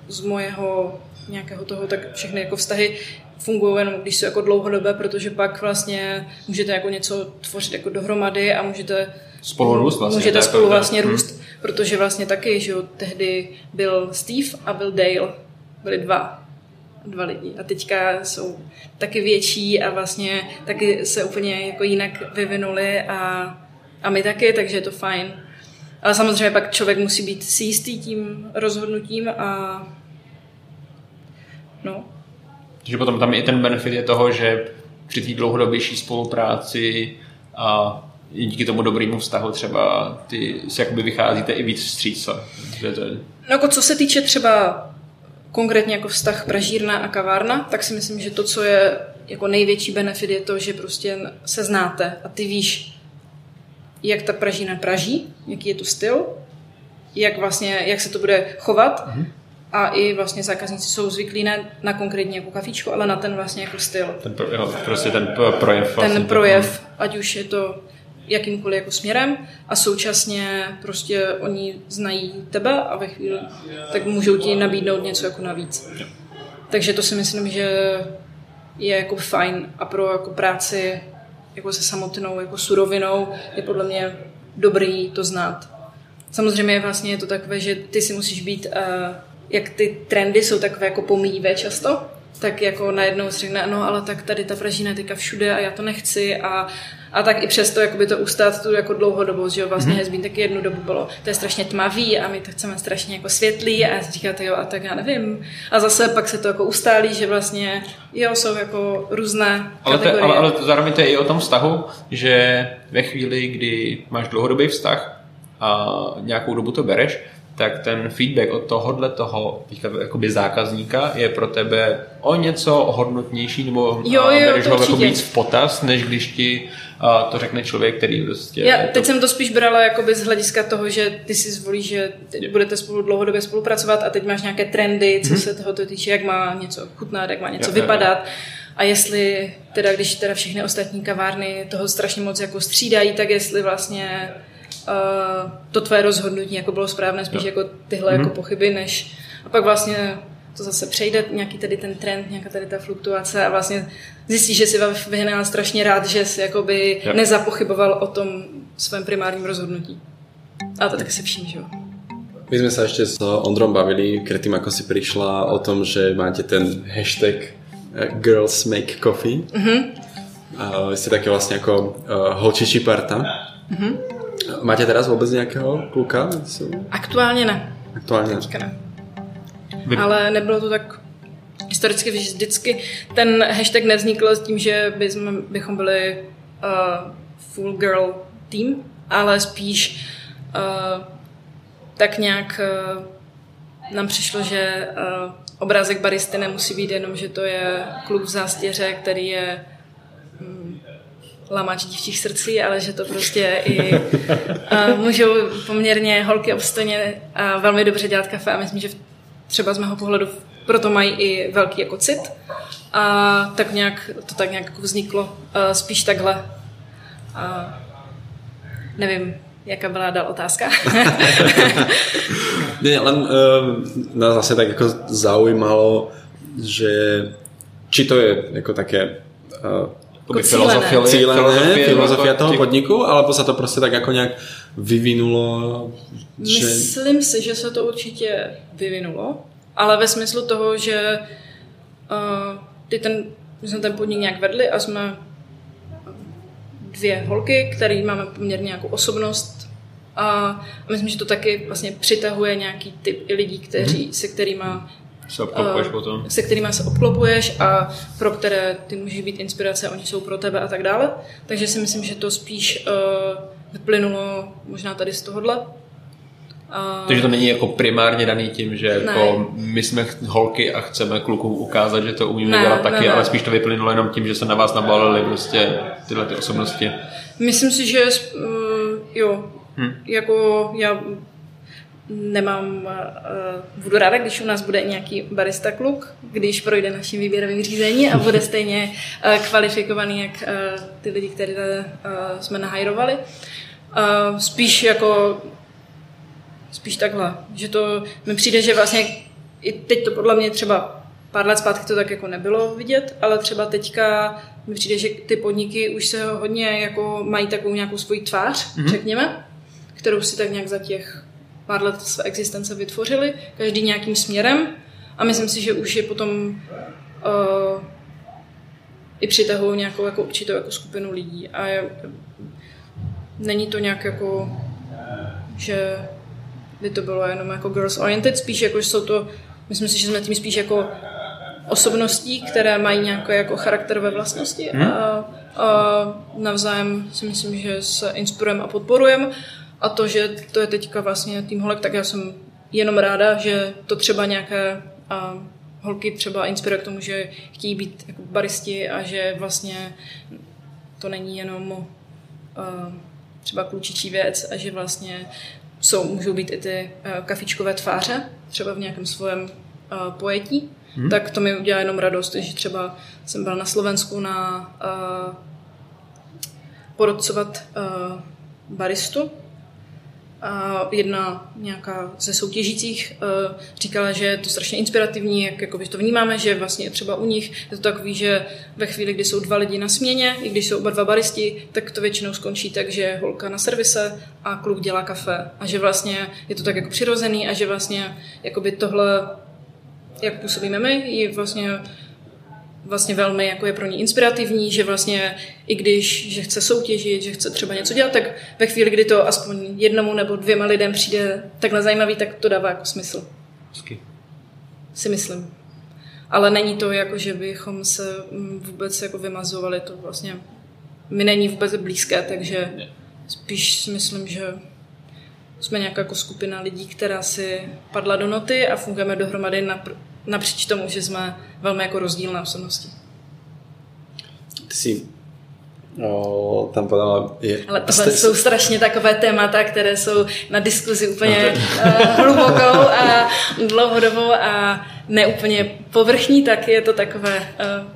[SPEAKER 3] z mojeho nějakého toho, tak všechny jako vztahy fungují jenom, když jsou jako dlouhodobé, protože pak vlastně můžete jako něco tvořit jako dohromady a můžete
[SPEAKER 4] spolu růst vlastně.
[SPEAKER 3] Můžete spolu vlastně hmm. růst, protože vlastně taky, že jo, tehdy byl Steve a byl Dale byli dva, dva lidi. A teďka jsou taky větší a vlastně taky se úplně jako jinak vyvinuli a A my taky, takže je to fajn. Ale samozřejmě pak člověk musí být si jistý tím rozhodnutím a no.
[SPEAKER 1] Takže potom tam i ten benefit je toho, že při té dlouhodobější spolupráci a díky tomu dobrému vztahu třeba ty si jakoby vycházíte i víc vstříc.
[SPEAKER 3] No jako co se týče třeba konkrétně jako vztah pražírna a kavárna, tak si myslím, že to, co je jako největší benefit, je to, že prostě se znáte a ty víš, jak ta pražína praží, jaký je to styl, jak vlastně, jak se to bude chovat mm-hmm. a i vlastně zákazníci jsou zvyklí ne na konkrétně jako kafíčko, ale na ten vlastně jako styl.
[SPEAKER 1] Ten pro, jo, prostě ten projev.
[SPEAKER 3] Vlastně ten projev, ať už je to jakýmkoliv jako směrem a současně prostě oni znají tebe a ve chvíli tak můžou ti nabídnout něco jako navíc. Takže to si myslím, že je jako fajn a pro jako práci jako se samotnou jako surovinou je podle mě dobrý to znát. Samozřejmě vlastně je to takové, že ty si musíš být, uh, jak ty trendy jsou takové jako pomíjivé často, tak jako najednou si řekne, no ale tak tady ta pražina je teďka všude a já to nechci a, a tak i přesto jakoby to ustát tu jako dlouhodobost, že jo, vlastně mm-hmm. Hezbín taky jednu dobu bylo, to je strašně tmavý a my to chceme strašně jako světlý a říkáte jo a tak já nevím. A zase pak se to jako ustálí, že vlastně jo, jsou jako různé
[SPEAKER 1] ale, to, ale, ale zároveň to je i o tom vztahu, že ve chvíli, kdy máš dlouhodobý vztah a nějakou dobu to bereš, tak ten feedback od tohohle toho jakoby zákazníka je pro tebe o něco hodnotnější nebo
[SPEAKER 3] jo, jo, bereš
[SPEAKER 1] ho jako víc v potaz, než když ti to řekne člověk, který prostě...
[SPEAKER 3] Já teď to... jsem to spíš brala jakoby z hlediska toho, že ty si zvolíš, že budete spolu dlouhodobě spolupracovat a teď máš nějaké trendy, co hmm. se toho týče, jak má něco chutnat, jak má něco jo, vypadat. Jo, jo. A jestli teda, když teda všechny ostatní kavárny toho strašně moc jako střídají, tak jestli vlastně uh, to tvoje rozhodnutí jako bylo správné, spíš jo. jako tyhle mm-hmm. jako pochyby, než a pak vlastně to zase přejde, nějaký tady ten trend, nějaká tady ta fluktuace a vlastně zjistíš, že si vyhnal strašně rád, že jsi jakoby jo. nezapochyboval o tom svém primárním rozhodnutí. A to tak se vším, že jo.
[SPEAKER 2] My jsme se ještě s Ondrom bavili předtím, jako si přišla o tom, že máte ten hashtag eh, Girls Make Coffee. Mm-hmm. Uh, jste taky vlastně jako uh, holčičí parta. Mm-hmm. Máte teraz vůbec nějakého kluka?
[SPEAKER 3] Aktuálně ne.
[SPEAKER 2] Aktuálně ne.
[SPEAKER 3] Vy... Ale nebylo to tak historicky vždycky. Ten hashtag nevznikl s tím, že bychom, bychom byli uh, full girl team, ale spíš uh, tak nějak uh, nám přišlo, že uh, obrázek baristy nemusí být jenom, že to je kluk v zástěře, který je lamač dívčích srdcí, ale že to prostě i uh, můžou poměrně holky obstojně a velmi dobře dělat kafe a myslím, že třeba z mého pohledu proto mají i velký jako cit a tak nějak, to tak nějak jako vzniklo uh, spíš takhle. Uh, nevím, jaká byla dál otázka.
[SPEAKER 2] ne, len uh, nás zase tak jako zaujímalo, že či to je jako také uh,
[SPEAKER 3] jako filozofie,
[SPEAKER 2] cílené, filozofie, filozofia toho podniku, alebo se to prostě tak jako nějak vyvinulo?
[SPEAKER 3] Že... Myslím si, že se to určitě vyvinulo, ale ve smyslu toho, že uh, ty ten, my jsme ten podnik nějak vedli a jsme dvě holky, které máme poměrně nějakou osobnost a myslím, že to taky vlastně přitahuje nějaký typ i lidí, kteří, mm-hmm. se kterými
[SPEAKER 1] se obklopuješ uh, potom.
[SPEAKER 3] Se kterými se obklopuješ a pro které ty můžeš být inspirace, oni jsou pro tebe a tak dále. Takže si myslím, že to spíš uh, vyplynulo možná tady z tohohle.
[SPEAKER 1] Uh, Takže to není jako primárně daný tím, že jako my jsme holky a chceme klukům ukázat, že to umíme ne, dělat taky, ne, ne. ale spíš to vyplynulo jenom tím, že se na vás nabalily prostě tyhle ty osobnosti.
[SPEAKER 3] Myslím si, že uh, jo, hmm. jako já nemám, uh, budu ráda, když u nás bude nějaký barista kluk, když projde naším výběrovým řízení a bude stejně uh, kvalifikovaný, jak uh, ty lidi, které uh, jsme nahajrovali. Uh, spíš jako spíš takhle, že to mi přijde, že vlastně i teď to podle mě třeba pár let zpátky to tak jako nebylo vidět, ale třeba teďka mi přijde, že ty podniky už se hodně jako mají takovou nějakou svoji tvář, mm-hmm. řekněme, kterou si tak nějak za těch pár let své existence vytvořili, každý nějakým směrem a myslím si, že už je potom uh, i přitahují nějakou jako určitou jako skupinu lidí. A je, není to nějak jako, že by to bylo jenom jako girls oriented, spíš jako, že jsou to, myslím si, že jsme tím spíš jako osobností, které mají nějaké jako charakterové vlastnosti hmm. a, a navzájem si myslím, že se inspirujeme a podporujeme a to, že to je teďka vlastně tým holek, tak já jsem jenom ráda, že to třeba nějaké a, holky třeba inspiruje k tomu, že chtějí být jako baristi a že vlastně to není jenom uh, třeba klučičí věc a že vlastně jsou, můžou být i ty uh, kafičkové tváře, třeba v nějakém svém uh, pojetí, hmm. tak to mi udělá jenom radost, že třeba jsem byla na Slovensku na uh, porodcovat uh, baristu a jedna nějaká ze soutěžících uh, říkala, že je to strašně inspirativní, jak jako to vnímáme, že vlastně třeba u nich je to takový, že ve chvíli, kdy jsou dva lidi na směně, i když jsou oba dva baristi, tak to většinou skončí tak, že holka na servise a kluk dělá kafe. A že vlastně je to tak jako přirozený a že vlastně tohle, jak působíme my, je vlastně vlastně velmi jako je pro ní inspirativní, že vlastně i když že chce soutěžit, že chce třeba něco dělat, tak ve chvíli, kdy to aspoň jednomu nebo dvěma lidem přijde takhle zajímavý, tak to dává jako smysl. Hezky. Si myslím. Ale není to jako, že bychom se vůbec jako vymazovali, to vlastně mi není vůbec blízké, takže spíš si myslím, že jsme nějaká jako skupina lidí, která si padla do noty a fungujeme dohromady na napříč tomu, že jsme velmi jako rozdílné osobnosti.
[SPEAKER 2] Ty jsi No, tam podala
[SPEAKER 3] je... Ale tohle jste... jsou strašně takové témata, které jsou na diskuzi úplně no to... uh, hlubokou a dlouhodobou a neúplně povrchní, tak je to takové uh,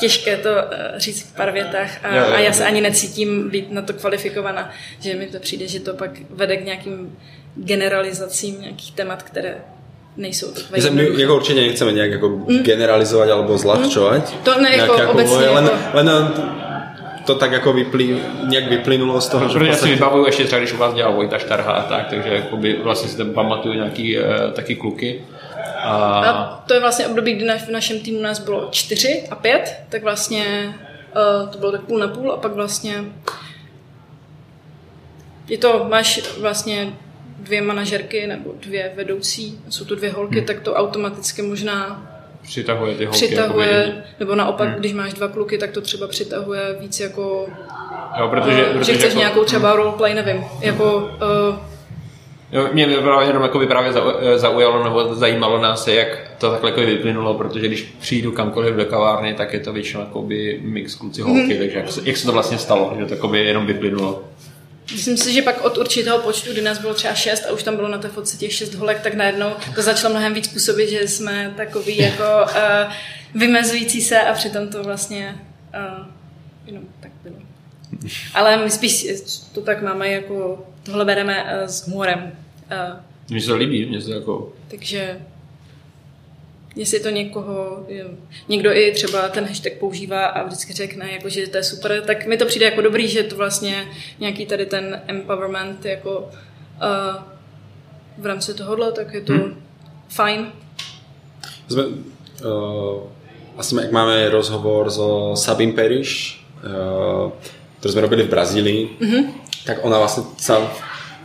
[SPEAKER 3] těžké to uh, říct v pár větách a, jo, jo, a já se ani necítím být na to kvalifikovaná, že mi to přijde, že to pak vede k nějakým generalizacím nějakých témat, které nejsou takové
[SPEAKER 2] My, my jako určitě nechceme nějak jako mm. generalizovat alebo zľahčovať.
[SPEAKER 3] Mm. To ne jako obecně.
[SPEAKER 2] Len, jako... len to tak jako vyplý, nějak vyplynulo z toho,
[SPEAKER 4] no, že Protože podstatě... si vybavuju ještě třeba, když u vás dělal Vojta Štarha a tak, takže jakoby vlastně si tam pamatuju nějaký uh, taky kluky.
[SPEAKER 3] A... a to je vlastně období, kdy na, v našem týmu nás bylo čtyři a pět, tak vlastně uh, to bylo tak půl na půl a pak vlastně je to, máš vlastně dvě manažerky nebo dvě vedoucí, jsou to dvě holky, hmm. tak to automaticky možná
[SPEAKER 4] přitahuje ty holky.
[SPEAKER 3] Přitahuje, jakoby... nebo naopak, hmm. když máš dva kluky, tak to třeba přitahuje víc jako...
[SPEAKER 4] Jo, protože, uh, protože
[SPEAKER 3] že chceš jako... nějakou třeba roleplay, nevím, jako... Uh,
[SPEAKER 4] Jo, mě jenom jako by právě zaujalo nebo zajímalo nás, jak to takhle jako vyplynulo, protože když přijdu kamkoliv do kavárny, tak je to většinou jako by mix kluci holky, mm. takže jak, jak se to vlastně stalo, že to by jenom vyplynulo.
[SPEAKER 3] Myslím si, že pak od určitého počtu, kdy nás bylo třeba šest a už tam bylo na té fotce těch šest holek, tak najednou to začalo mnohem víc působit, že jsme takový jako uh, vymezující se a přitom to vlastně uh, jenom tak bylo. Ale my spíš to tak máme jako, tohle bereme uh, s humorem.
[SPEAKER 4] Uh, mně se to líbí, mně se to jako...
[SPEAKER 3] Takže jestli to někoho, někdo i třeba ten hashtag používá a vždycky řekne, jako, že to je super, tak mi to přijde jako dobrý, že to vlastně nějaký tady ten empowerment jako uh, v rámci tohohle, tak je to hmm. fajn.
[SPEAKER 2] Jsme, uh, asi jak máme rozhovor so Sabine Periš, uh, ktorý sme robili v Brazílii, mm-hmm. tak ona vlastne sa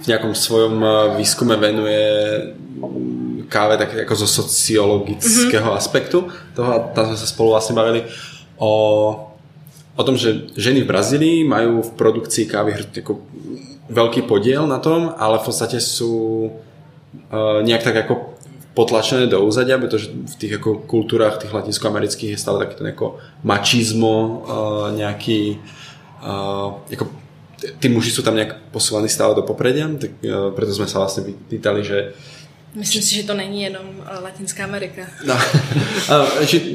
[SPEAKER 2] v nejakom svojom výskume venuje káve tak jako zo sociologického mm-hmm. aspektu toho a tam sme sa spolu vlastne bavili o, o tom, že ženy v Brazílii majú v produkcii kávy jako veľký podiel na tom, ale v podstate sú uh, nejak tak ako potlačené do úzadia, pretože v tých jako kultúrách tých latinskoamerických je stále taký ten jako mačizmo uh, nejaký uh, jako tí muži sú tam nejak posúvaní stále do popredia, tak uh, preto sme sa vlastne pýtali, že
[SPEAKER 3] Myslím si, že to není jenom eh, Latinská Amerika.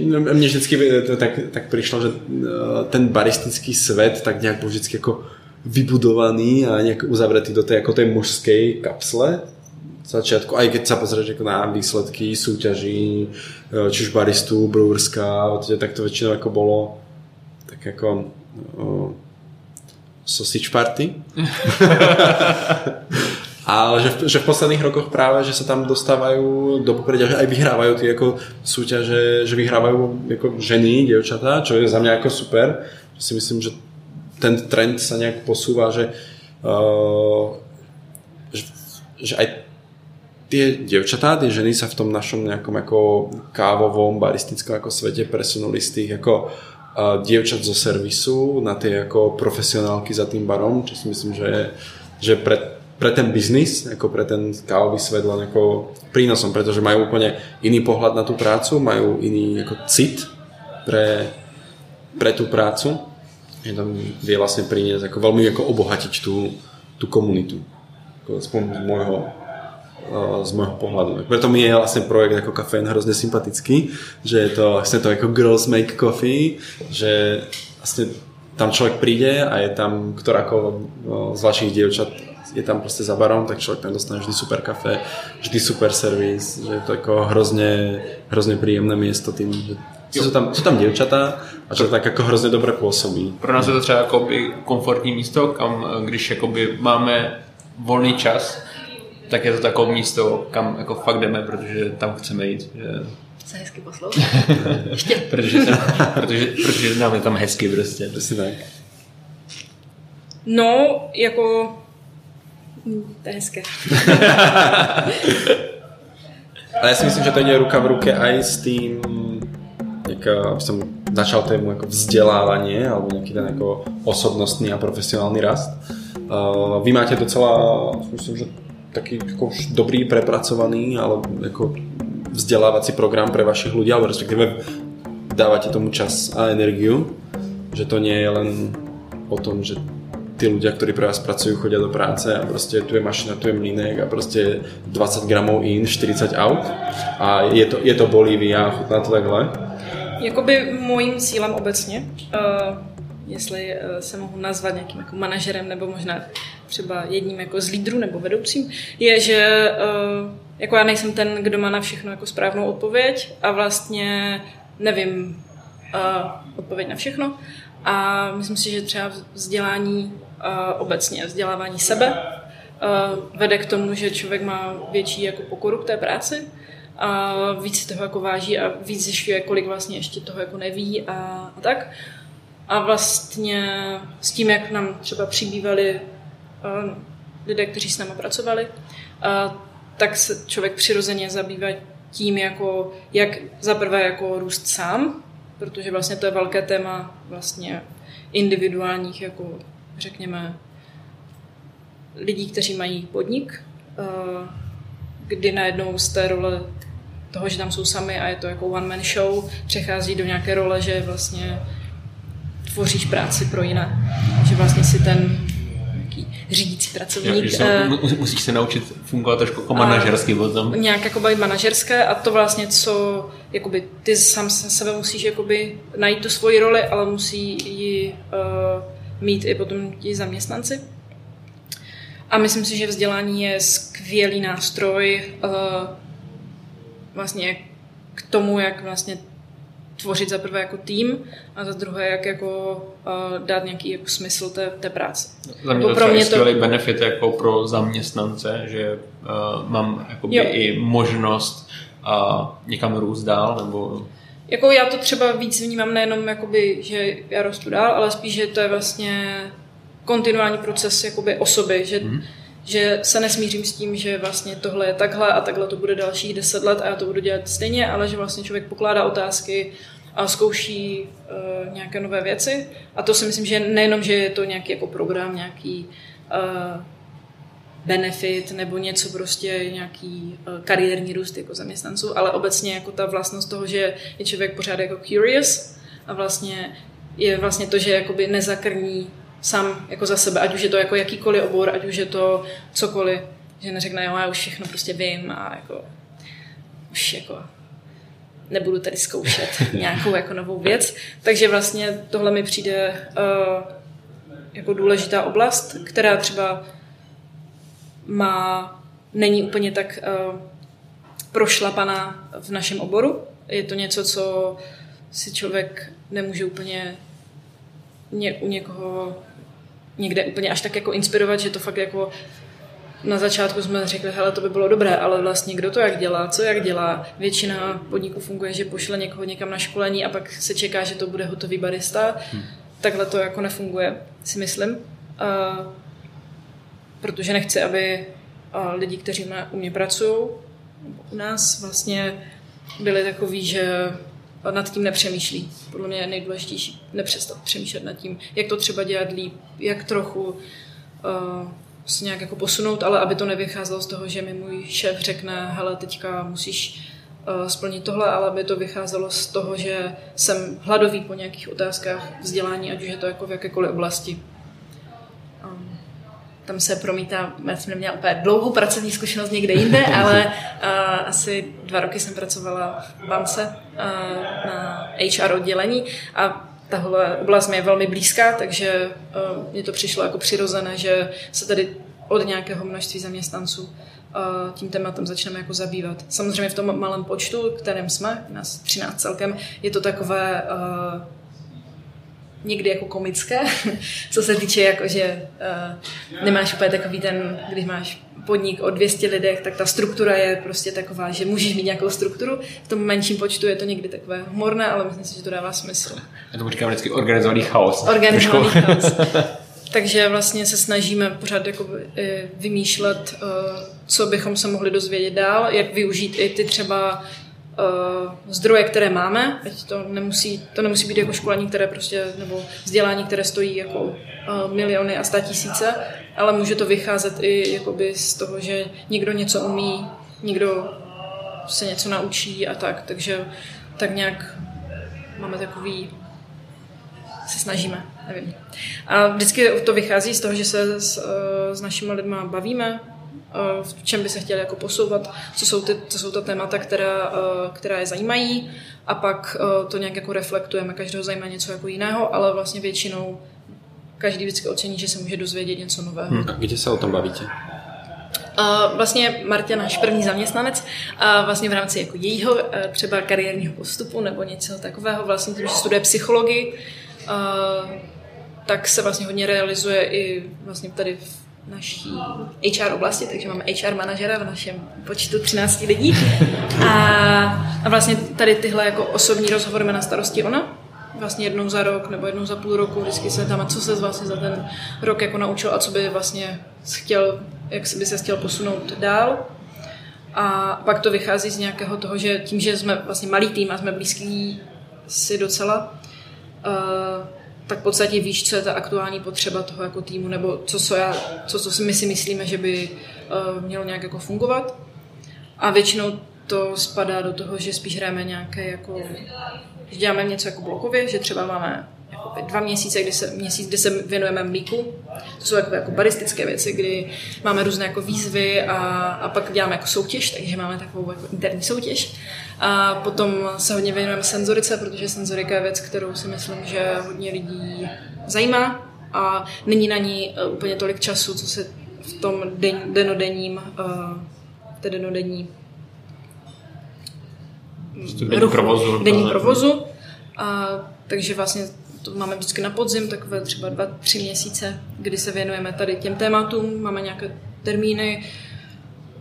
[SPEAKER 2] No, mně vždycky to tak, tak přišlo, že eh, ten baristický svět tak nějak byl vždycky jako vybudovaný a nějak uzavretý do té, jako té mužské kapsle začiatku, aj keď sa pozrieš jako na výsledky súťaží, eh, či už baristů, brewerská, tak to většinou jako bolo tak jako uh, sausage party. Ale že v, že v posledných rokoch práve, že sa tam dostávajú do popredia, že aj vyhrávajú tie ako súťaže, že vyhrávajú ako ženy, dievčatá, čo je za mňa ako super. Si myslím, že ten trend sa nejak posúva, že uh, že, že aj tie dievčatá, tie ženy sa v tom našom nejakom ako kávovom, baristickom ako svete presunuli z tých ako uh, dievčat zo servisu na tie ako profesionálky za tým barom, čo si myslím, že, že pre, pre ten biznis, ako pre ten kávový svet len ako prínosom, pretože majú úplne iný pohľad na tú prácu, majú iný ako cit pre, pre tú prácu. Je tam vie vlastne priniesť ako veľmi ako obohatiť tú, tú komunitu. Aspoň z môjho z môjho pohľadu. Preto mi je vlastne projekt ako kafén hrozne sympatický, že je to vlastne to ako girls make coffee, že vlastne tam človek príde a je tam ktorákoľvek z vašich dievčat je tam proste za barom, tak človek tam dostane vždy super kafe, vždy super servis, že je to ako hrozne, hrozne príjemné miesto tým, že jsou tam, jsou tam děvčata a to tak jako hrozně dobře působí.
[SPEAKER 4] Pro nás je to třeba jakoby komfortní místo, kam když jakoby máme volný čas, tak je to takové místo, kam jako fakt jdeme, protože tam chceme jít. Že...
[SPEAKER 3] Se hezky poslouchá.
[SPEAKER 4] protože, protože, protože nám je tam hezky prostě.
[SPEAKER 2] Přesně tak.
[SPEAKER 3] No, jako... To je hezké.
[SPEAKER 2] Ale já si myslím, že to jde ruka v ruke aj s tým, jak, aby som začal tému jako vzdělávání alebo nějaký ten jako osobnostný a profesionální rast. Uh, vy máte docela, myslím, že taký jako dobrý, prepracovaný, ale jako vzdělávací program pre vašich ľudí, alebo respektíve dávate tomu čas a energiu, že to nie je len o tom, že ty ľudia, ktorí pre vás pracujú, chodia do práce a prostě tu je mašina, tu je mlínek a prostě 20 gramů in, 40 out a je to, je to Bolívia a chutná to takhle.
[SPEAKER 3] Jakoby mojím cílem obecně, uh, jestli uh, se mohu nazvat nějakým jako manažerem nebo možná třeba jedním jako z lídrů nebo vedoucím, je, že uh, jako já nejsem ten, kdo má na všechno jako správnou odpověď a vlastně nevím uh, odpověď na všechno. A myslím si, že třeba vzdělání obecně, vzdělávání sebe vede k tomu, že člověk má větší jako pokoru k té práci a víc toho jako váží a víc zjišťuje, kolik vlastně ještě toho jako neví a, a tak. A vlastně s tím, jak nám třeba přibývali uh, lidé, kteří s námi pracovali, tak se člověk přirozeně zabývá tím, jako, jak zaprvé jako růst sám, protože vlastně to je velké téma vlastně individuálních, jako řekněme, lidí, kteří mají podnik, uh, kdy najednou z té role toho, že tam jsou sami a je to jako one man show, přechází do nějaké role, že vlastně tvoříš práci pro jiné. Že vlastně si ten řídící pracovník.
[SPEAKER 4] Já, uh, musíš se naučit fungovat trošku jako manažersky potom.
[SPEAKER 3] Nějak jako být manažerské a to vlastně, co jakoby, ty sám sebe musíš jakoby najít tu svoji roli, ale musí ji uh, mít i potom ti zaměstnanci. A myslím si, že vzdělání je skvělý nástroj uh, vlastně k tomu, jak vlastně tvořit za prvé jako tým a za druhé, jak jako uh, dát nějaký jako smysl té, té práce.
[SPEAKER 4] Za mě jako to pro mě to... benefit jako pro zaměstnance, že uh, mám jakoby i možnost uh, někam růst dál, nebo...
[SPEAKER 3] Jako já to třeba víc vnímám nejenom, jakoby, že já rostu dál, ale spíš, že to je vlastně kontinuální proces jakoby osoby, že mm-hmm že se nesmířím s tím, že vlastně tohle je takhle a takhle to bude dalších deset let a já to budu dělat stejně, ale že vlastně člověk pokládá otázky a zkouší uh, nějaké nové věci. A to si myslím, že nejenom, že je to nějaký jako program, nějaký uh, benefit nebo něco prostě, nějaký uh, kariérní růst jako zaměstnanců, ale obecně jako ta vlastnost toho, že je člověk pořád jako curious a vlastně je vlastně to, že jakoby nezakrní sám jako za sebe, ať už je to jako jakýkoliv obor, ať už je to cokoliv, že neřekne, jo, já už všechno prostě vím a jako už jako nebudu tady zkoušet nějakou jako novou věc. Takže vlastně tohle mi přijde uh, jako důležitá oblast, která třeba má, není úplně tak uh, prošlapaná v našem oboru. Je to něco, co si člověk nemůže úplně ně, u někoho někde úplně až tak jako inspirovat, že to fakt jako na začátku jsme řekli, hele, to by bylo dobré, ale vlastně kdo to jak dělá, co jak dělá. Většina podniků funguje, že pošle někoho někam na školení a pak se čeká, že to bude hotový barista. Hmm. Takhle to jako nefunguje, si myslím. A protože nechci, aby lidi, kteří u mě pracují, u nás vlastně byli takový, že nad tím nepřemýšlí. Podle mě je nejdůležitější nepřestat přemýšlet nad tím, jak to třeba dělat líp, jak trochu uh, se nějak jako posunout, ale aby to nevycházelo z toho, že mi můj šéf řekne, hele, teďka musíš uh, splnit tohle, ale aby to vycházelo z toho, že jsem hladový po nějakých otázkách vzdělání, ať už je to jako v jakékoliv oblasti tam se promítá, já jsem neměla úplně dlouhou pracovní zkušenost někde jinde, ale uh, asi dva roky jsem pracovala v bance uh, na HR oddělení a tahle oblast mi je velmi blízká, takže uh, mně to přišlo jako přirozené, že se tady od nějakého množství zaměstnanců uh, tím tématem začneme jako zabývat. Samozřejmě v tom malém počtu, kterém jsme, nás 13 celkem, je to takové uh, někdy jako komické, co se týče jako, že uh, nemáš úplně takový ten, když máš podnik o 200 lidech, tak ta struktura je prostě taková, že můžeš mít nějakou strukturu. V tom menším počtu je to někdy takové humorné, ale myslím si, že to dává smysl.
[SPEAKER 4] Já to říkám vždycky organizovaný chaos.
[SPEAKER 3] Organizovaný chaos. Takže vlastně se snažíme pořád jako vymýšlet, eh, co bychom se mohli dozvědět dál, jak využít i ty třeba zdroje, které máme, ať to nemusí, to nemusí být jako školení, které prostě, nebo vzdělání, které stojí jako uh, miliony a sta tisíce, ale může to vycházet i jakoby z toho, že někdo něco umí, někdo se něco naučí a tak, takže tak nějak máme takový se snažíme, nevím. A vždycky to vychází z toho, že se s, eh, s našimi lidmi bavíme, v čem by se chtěli jako posouvat, co jsou, ty, co jsou ta témata, která, která je zajímají a pak to nějak jako reflektujeme. Každého zajímá něco jako jiného, ale vlastně většinou každý vždycky ocení, že se může dozvědět něco nového. Hmm.
[SPEAKER 2] A kde se o tom bavíte?
[SPEAKER 3] Uh, vlastně Marta, náš první zaměstnanec, uh, vlastně v rámci jako jejího uh, třeba kariérního postupu nebo něco takového, vlastně tím, že studuje psychologii, tak se vlastně hodně realizuje i vlastně tady v naší HR oblasti, takže máme HR manažera v našem počtu 13 lidí. A, a vlastně tady tyhle jako osobní rozhovory má na starosti ona, vlastně jednou za rok nebo jednou za půl roku, vždycky se tam, co se vlastně za ten rok jako naučil a co by vlastně chtěl, jak by se chtěl posunout dál. A pak to vychází z nějakého toho, že tím, že jsme vlastně malý tým a jsme blízký si docela, uh, tak v podstatě víš, co je ta aktuální potřeba toho jako týmu, nebo co, co, já, co, co my si myslíme, že by uh, mělo nějak jako fungovat. A většinou to spadá do toho, že spíš hrajeme nějaké jako, že děláme něco jako blokově, že třeba máme dva měsíce, kdy se, měsíc, kdy se věnujeme mlíku. To jsou jako, jako baristické věci, kdy máme různé jako výzvy a, a pak děláme jako soutěž, takže máme takovou jako interní soutěž. A potom se hodně věnujeme senzorice, protože senzorika je věc, kterou si myslím, že hodně lidí zajímá a není na ní e, úplně tolik času, co se v tom den, denodenním, uh, té denodenní
[SPEAKER 4] denní provozu.
[SPEAKER 3] Denní provozu. A, takže vlastně to máme vždycky na podzim, takové třeba dva, tři měsíce, kdy se věnujeme tady těm tématům, máme nějaké termíny.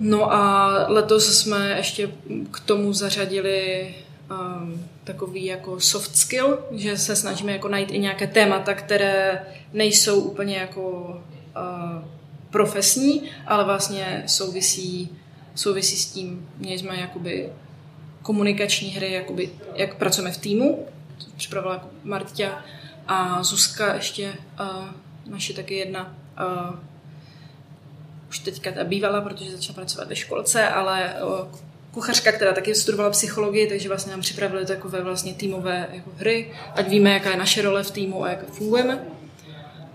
[SPEAKER 3] No a letos jsme ještě k tomu zařadili um, takový jako soft skill, že se snažíme jako najít i nějaké témata, které nejsou úplně jako uh, profesní, ale vlastně souvisí, souvisí s tím. Měli jsme jakoby komunikační hry, jakoby, jak pracujeme v týmu, připravila jako Martia a Zuzka ještě, uh, naše taky jedna, uh, už teďka ta bývala, protože začala pracovat ve školce, ale kuchařka, která taky studovala psychologii, takže vlastně nám připravili takové vlastně týmové jako hry, ať víme, jaká je naše role v týmu a jak fungujeme.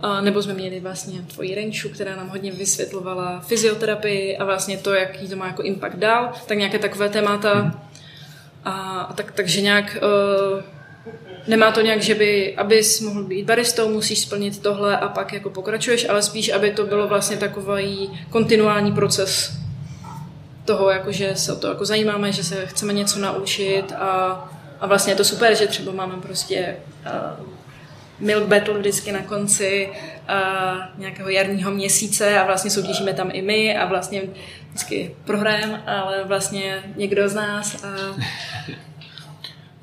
[SPEAKER 3] A nebo jsme měli vlastně tvoji Renču, která nám hodně vysvětlovala fyzioterapii a vlastně to, jaký to má jako impact dál, tak nějaké takové témata. A, a tak, takže nějak uh, Nemá to nějak, že by, abys mohl být baristou, musíš splnit tohle a pak jako pokračuješ, ale spíš, aby to bylo vlastně takový kontinuální proces toho, jako že se o to jako zajímáme, že se chceme něco naučit a, a vlastně je to super, že třeba máme prostě uh, milk battle vždycky na konci uh, nějakého jarního měsíce a vlastně soutěžíme tam i my a vlastně vždycky prohrajeme, ale vlastně někdo z nás a to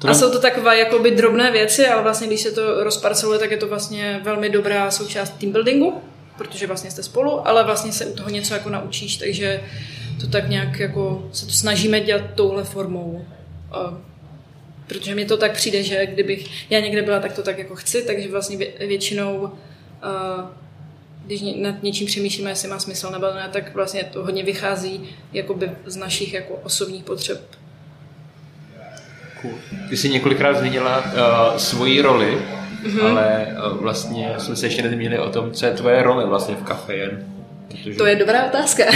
[SPEAKER 3] a jsou to takové jakoby drobné věci, ale vlastně když se to rozparceluje, tak je to vlastně velmi dobrá součást team buildingu. protože vlastně jste spolu, ale vlastně se u toho něco jako naučíš, takže to tak nějak jako se to snažíme dělat touhle formou. A protože mi to tak přijde, že kdybych já někde byla, tak to tak jako chci, takže vlastně většinou když nad něčím přemýšlíme, jestli má smysl nebo ne, tak vlastně to hodně vychází jakoby z našich jako osobních potřeb.
[SPEAKER 4] Cool. Ty jsi několikrát zmínila uh, svoji roli, mm-hmm. ale uh, vlastně jsme se ještě nezmínili o tom, co je tvoje role vlastně v kafejen.
[SPEAKER 3] Protože... To je dobrá otázka. uh,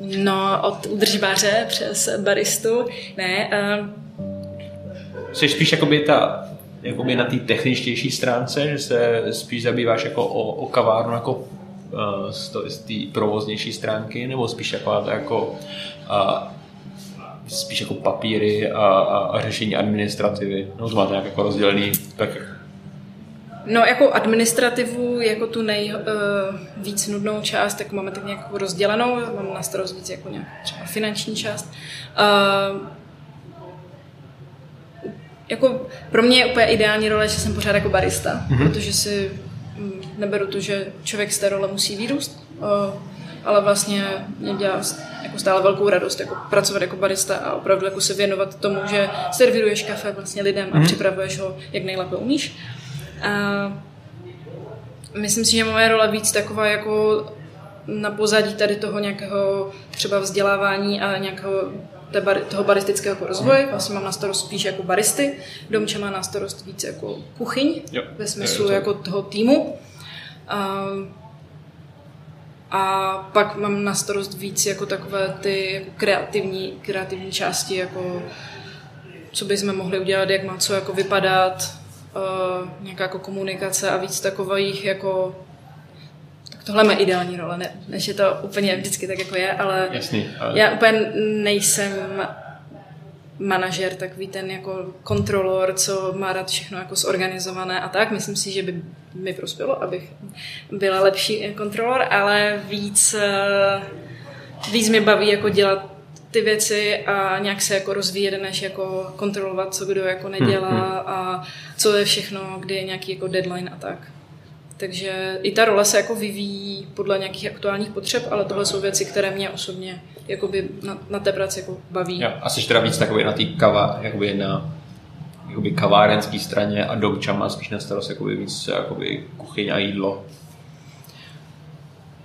[SPEAKER 3] no, od udržbáře přes baristu, ne. Uh...
[SPEAKER 4] Jsi spíš jakoby ta jakoby na té techničtější stránce, že se spíš zabýváš jako o, o kavárnu jako uh, z té provoznější stránky, nebo spíš jako, jako uh, spíš jako papíry a, a, a řešení administrativy, no to máte nějak jako rozdělený, tak
[SPEAKER 3] No jako administrativu, jako tu nejvíc uh, nudnou část, tak máme tak nějak rozdělenou, mám na starost víc jako nějak třeba finanční část. Uh, jako pro mě je úplně ideální role, že jsem pořád jako barista, mm-hmm. protože si mm, neberu to, že člověk z té role musí vyrůst, uh, ale vlastně mě dělá jako stále velkou radost jako pracovat jako barista a opravdu jako se věnovat tomu, že servíruješ kafe vlastně lidem a mm-hmm. připravuješ ho, jak nejlépe umíš. A myslím si, že moje role víc taková jako na pozadí tady toho nějakého třeba vzdělávání a nějakého toho baristického rozvoje. Vlastně mám na starost spíš jako baristy. Domče má na starost víc jako kuchyň, jo. ve smyslu jako toho týmu. A, a pak mám na starost víc jako takové ty jako kreativní, kreativní části, jako co bychom mohli udělat, jak má co jako vypadat, uh, nějaká jako komunikace a víc takových jako tak tohle má ideální role, ne, než je to úplně vždycky tak, jako je, ale
[SPEAKER 4] Jasný,
[SPEAKER 3] ale... já úplně nejsem manažer, takový ten jako kontrolor, co má rád všechno jako zorganizované a tak. Myslím si, že by mi prospělo, abych byla lepší kontrolor, ale víc, eh, víc mě baví jako dělat ty věci a nějak se jako rozvíjet, než jako kontrolovat, co kdo jako nedělá hmm, hmm. a co je všechno, kdy je nějaký jako deadline a tak. Takže i ta role se jako vyvíjí podle nějakých aktuálních potřeb, ale tohle jsou věci, které mě osobně jakoby na, na té práci jako baví.
[SPEAKER 4] Jo, a jsi teda víc takový na té kava, jakoby na jakoby kavárenské straně a Dobča má spíš na starost jakoby víc jakoby kuchyň a jídlo.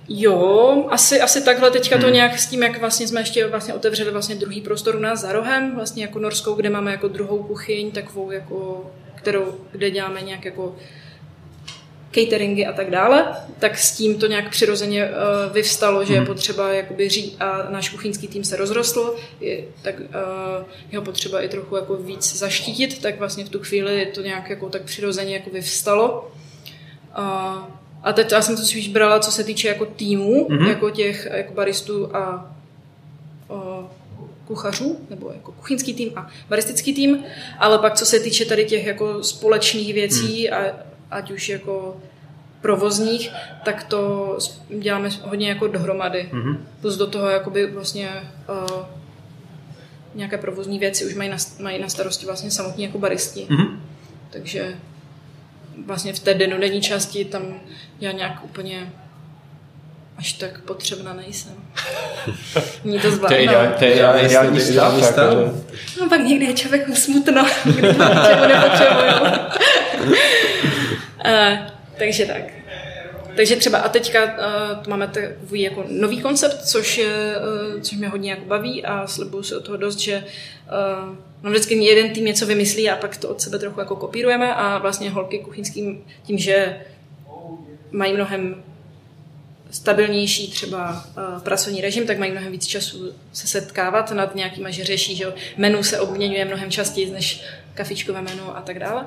[SPEAKER 3] Jo, asi, asi takhle teďka hmm. to nějak s tím, jak vlastně jsme ještě vlastně otevřeli vlastně druhý prostor u nás za rohem, vlastně jako norskou, kde máme jako druhou kuchyň, takovou jako, kterou, kde děláme nějak jako cateringy a tak dále, tak s tím to nějak přirozeně uh, vyvstalo, že je hmm. potřeba jakoby říct a náš kuchyňský tým se rozrostl, je, tak uh, jeho potřeba i trochu jako víc zaštítit, tak vlastně v tu chvíli to nějak jako tak přirozeně jako vyvstalo. Uh, a teď já jsem to spíš brala, co se týče jako týmů, mm-hmm. jako těch jako baristů a o, kuchařů, nebo jako kuchyňský tým a baristický tým, ale pak co se týče tady těch jako společných věcí, mm. a, ať už jako provozních, tak to děláme hodně jako dohromady. Mm-hmm. Plus do toho jakoby vlastně uh, nějaké provozní věci už mají na, mají na starosti vlastně samotní jako baristi. Mm-hmm. Takže vlastně v té denodenní části tam já nějak úplně až tak potřebná nejsem. Ní to zvládnout.
[SPEAKER 4] To je, to je ideální, ideální stav. stav.
[SPEAKER 3] No pak někdy je člověku smutno, když něčemu nepotřebuju. Uh, takže tak. Takže třeba a teďka uh, máme takový jako nový koncept, což, je, uh, což mě hodně jako baví a slibuju si od toho dost, že uh, no vždycky jeden tým něco vymyslí a pak to od sebe trochu jako kopírujeme a vlastně holky kuchyňským tím, že mají mnohem stabilnější třeba uh, pracovní režim, tak mají mnohem víc času se setkávat nad nějakýma, že řeší, že menu se obměňuje mnohem častěji než kafičkové menu a tak dále.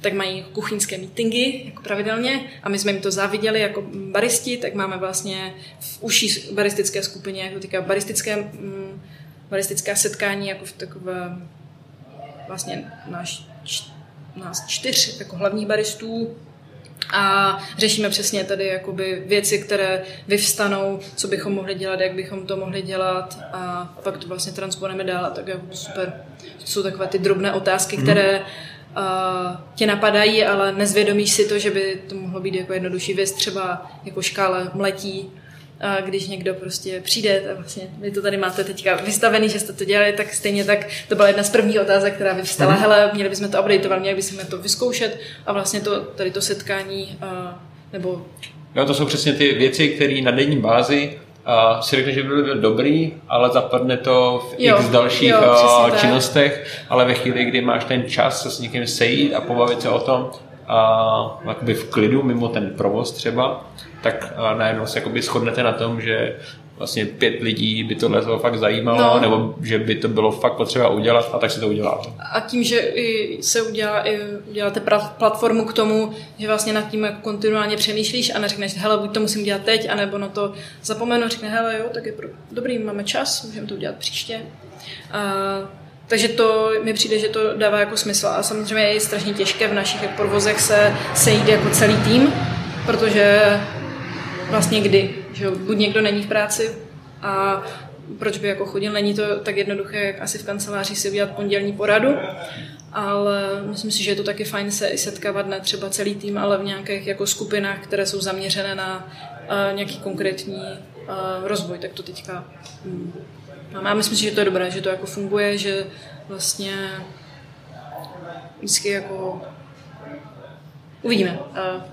[SPEAKER 3] Tak mají kuchyňské meetingy jako pravidelně a my jsme jim to záviděli jako baristi, tak máme vlastně v uší baristické skupině, jako týká baristické, mm, baristická setkání jako v takové vlastně náš, nás čtyř jako hlavních baristů a řešíme přesně tady jakoby věci, které vyvstanou, co bychom mohli dělat, jak bychom to mohli dělat a pak to vlastně transponujeme dál a tak je super. To jsou takové ty drobné otázky, mm. které tě napadají, ale nezvědomíš si to, že by to mohlo být jako jednodušší věc, třeba jako škále mletí, když někdo prostě přijde, tak vlastně vy to tady máte teďka vystavený, že jste to dělali, tak stejně tak to byla jedna z prvních otázek, která vyvstala, mm-hmm. hele, měli bychom to updateovat, měli bychom to vyzkoušet. A vlastně to, tady to setkání nebo...
[SPEAKER 4] Jo, to jsou přesně ty věci, které na denní bázi a si řekne, že by byl dobrý, ale zapadne to v jo, x dalších jo, činnostech, ale ve chvíli, kdy máš ten čas se s někým sejít a pobavit se o tom, a jakoby v klidu, mimo ten provoz třeba, tak najednou se jakoby shodnete na tom, že vlastně pět lidí by tohle to fakt zajímalo, no. nebo že by to bylo fakt potřeba udělat a tak se to udělá.
[SPEAKER 3] A tím, že i se udělá, i uděláte platformu k tomu, že vlastně nad tím jako kontinuálně přemýšlíš a neřekneš, hele, buď to musím dělat teď, anebo na to zapomenu, řekne, hele, jo, tak je pro... dobrý, máme čas, můžeme to udělat příště. A, takže to mi přijde, že to dává jako smysl. A samozřejmě je strašně těžké v našich provozech se sejít jako celý tým, protože vlastně kdy. Že buď někdo není v práci a proč by jako chodil, není to tak jednoduché, jak asi v kanceláři si udělat pondělní poradu, ale myslím si, že je to taky fajn se i setkávat ne třeba celý tým, ale v nějakých jako skupinách, které jsou zaměřené na uh, nějaký konkrétní uh, rozvoj, tak to teďka um, máme. Já myslím si, že to je dobré, že to jako funguje, že vlastně vždycky jako Uvidíme.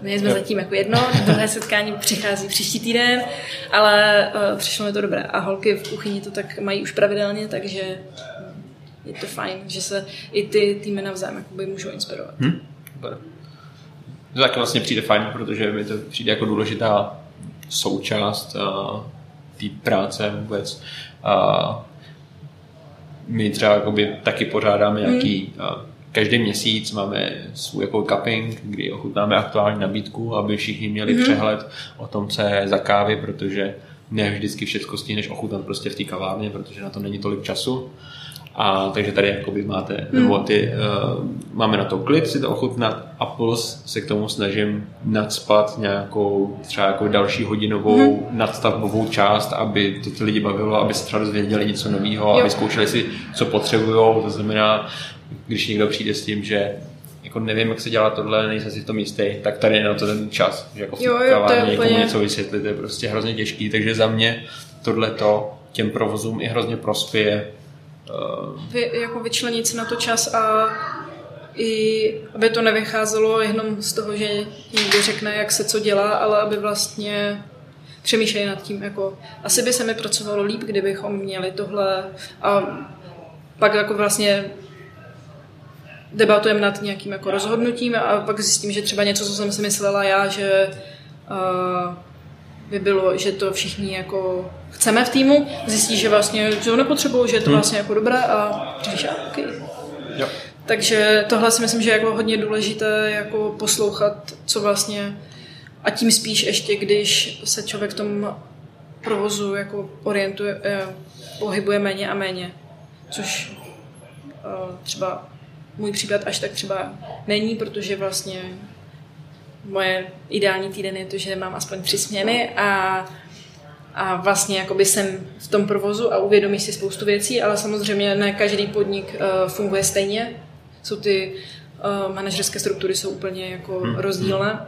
[SPEAKER 3] My jsme zatím jako jedno, druhé setkání přichází příští týden, ale přišlo mi to dobré. A holky v kuchyni to tak mají už pravidelně, takže je to fajn, že se i ty týmy navzájem můžou inspirovat. Hmm.
[SPEAKER 4] To taky vlastně přijde fajn, protože mi to přijde jako důležitá součást té práce vůbec. Uh, my třeba taky pořádáme nějaký hmm každý měsíc máme svůj jako cupping, kdy ochutnáme aktuální nabídku, aby všichni měli mm-hmm. přehled o tom, co je za kávy, protože ne vždycky všechno stihneš ochutnat prostě v té kavárně, protože na to není tolik času. A takže tady jakoby máte, mm. nebo ty, uh, máme na to klid si to ochutnat a plus se k tomu snažím nadspat nějakou třeba jako další hodinovou mm. nadstavbovou část, aby to ty lidi bavilo, aby se třeba dozvěděli něco nového, aby zkoušeli si, co potřebují, to znamená když někdo přijde s tím, že jako nevím, jak se dělá tohle, nejsem si v tom jistý, tak tady je na to ten čas, že jako v jo, jo, kavárně někomu úplně... něco vysvětlit, je prostě hrozně těžký, takže za mě tohle to těm provozům i hrozně prospěje.
[SPEAKER 3] Vy, jako vyčlenit si na to čas a i aby to nevycházelo jenom z toho, že někdo řekne, jak se co dělá, ale aby vlastně přemýšleli nad tím, jako asi by se mi pracovalo líp, kdybychom měli tohle a pak jako vlastně debatujeme nad nějakým jako rozhodnutím a pak zjistím, že třeba něco, co jsem si myslela já, že uh, by bylo, že to všichni jako chceme v týmu, zjistí, že vlastně že to nepotřebují, že je to hmm. vlastně jako dobré a říkáš, a okay. Jo. Takže tohle si myslím, že je jako hodně důležité jako poslouchat, co vlastně a tím spíš ještě, když se člověk v tom provozu jako orientuje, eh, pohybuje méně a méně, což uh, třeba můj případ až tak třeba není, protože vlastně moje ideální týden je to, že mám aspoň tři směny a, a vlastně jakoby jsem v tom provozu a uvědomí si spoustu věcí, ale samozřejmě ne každý podnik uh, funguje stejně. Jsou ty uh, manažerské struktury jsou úplně jako hmm. rozdílné.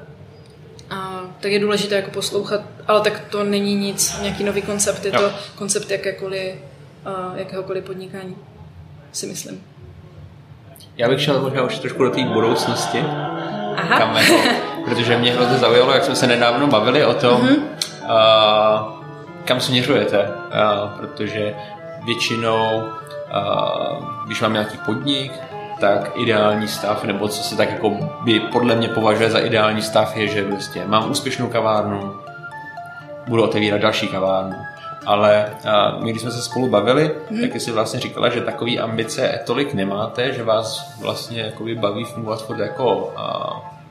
[SPEAKER 3] A tak je důležité jako poslouchat, ale tak to není nic, nějaký nový koncept, je to koncept jakékoliv, uh, jakéhokoliv podnikání, si myslím.
[SPEAKER 4] Já bych šel možná už trošku do té budoucnosti. Aha. Kam jako, protože mě hrozně zaujalo, jak jsme se nedávno bavili o tom, uh-huh. uh, kam směřujete. Uh, protože většinou, uh, když mám nějaký podnik, tak ideální stav, nebo co se tak jako by podle mě považuje za ideální stav, je, že vlastně mám úspěšnou kavárnu, budu otevírat další kavárnu, ale my, když jsme se spolu bavili, hmm. tak jsi vlastně říkala, že takový ambice tolik nemáte, že vás vlastně jakoby baví fungovat furt jako,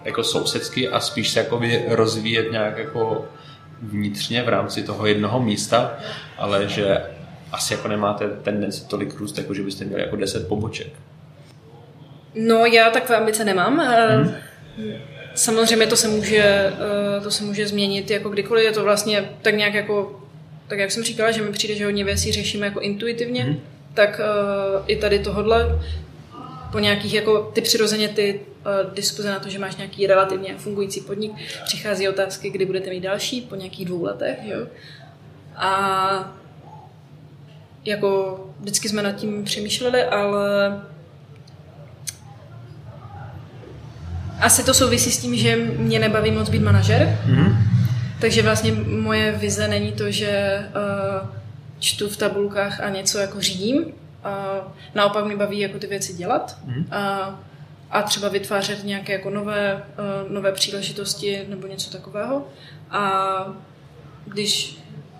[SPEAKER 4] jako sousedsky a spíš se jakoby rozvíjet nějak jako vnitřně v rámci toho jednoho místa, ale že asi jako nemáte tendenci tolik růst, jako že byste měli jako deset poboček.
[SPEAKER 3] No já takové ambice nemám. Hmm. Samozřejmě to se může, to se může změnit jako kdykoliv. Je to vlastně tak nějak jako tak jak jsem říkala, že mi přijde, že hodně věcí řešíme jako intuitivně, mm. tak uh, i tady tohodle po nějakých, jako ty přirozeně ty diskuze na to, že máš nějaký relativně fungující podnik, přichází otázky, kdy budete mít další, po nějakých dvou letech, jo. A jako vždycky jsme nad tím přemýšleli, ale asi to souvisí s tím, že mě nebaví moc být manažer. Mm-hmm. Takže vlastně moje vize není to, že uh, čtu v tabulkách a něco jako řídím. Uh, naopak mi baví jako ty věci dělat. Mm-hmm. Uh, a třeba vytvářet nějaké jako nové, uh, nové příležitosti nebo něco takového. A když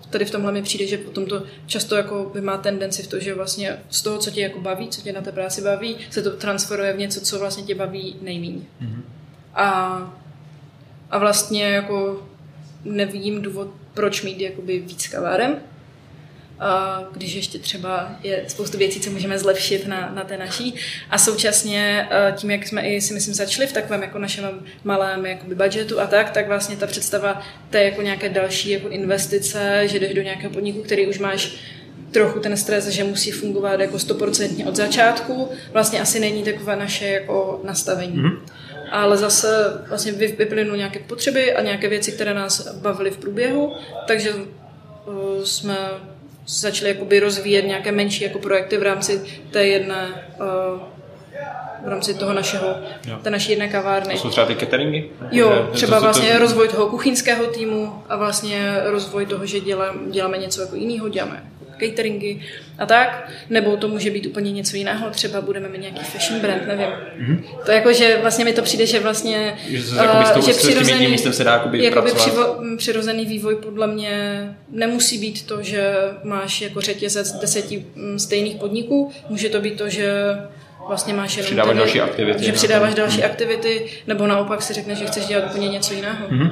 [SPEAKER 3] tady v tomhle mi přijde, že potom to často jako by má tendenci v to, že vlastně z toho, co tě jako baví, co tě na té práci baví, se to transferuje v něco, co vlastně tě baví nejméně. Mm-hmm. A, a vlastně jako nevidím důvod, proč mít jakoby víc kaváren, a když ještě třeba je spoustu věcí, co můžeme zlepšit na, na té naší. A současně tím, jak jsme i si myslím začali v takovém jako našem malém jakoby budgetu a tak, tak vlastně ta představa té jako nějaké další jako investice, že jdeš do nějakého podniku, který už máš trochu ten stres, že musí fungovat jako stoprocentně od začátku, vlastně asi není takové naše jako nastavení. Mm-hmm. Ale zase vlastně vyplynuly nějaké potřeby a nějaké věci, které nás bavily v průběhu, takže uh, jsme začali jakoby rozvíjet nějaké menší jako projekty v rámci té jedné uh, v rámci toho našeho, jo. té naší jedné kavárny.
[SPEAKER 4] To jsou třeba ty cateringy?
[SPEAKER 3] Jo, třeba to, vlastně to... rozvoj toho kuchyňského týmu a vlastně rozvoj toho, že dělám, děláme něco jako jiného, děláme cateringy a tak, nebo to může být úplně něco jiného, třeba budeme mít nějaký fashion brand, nevím. Mm-hmm. To jako, že vlastně mi to přijde, že vlastně,
[SPEAKER 4] že, uh, tou, že přirozený, místem se dá jakoby, jakoby
[SPEAKER 3] přivo, přirozený vývoj podle mě nemusí být to, že máš jako řetězec deseti mm, stejných podniků, může to být to, že vlastně máš jenom
[SPEAKER 4] přidáváš tedy, další aktivity.
[SPEAKER 3] Že přidáváš další hmm. aktivity, nebo naopak si řekneš, že chceš dělat úplně něco jiného. Hmm.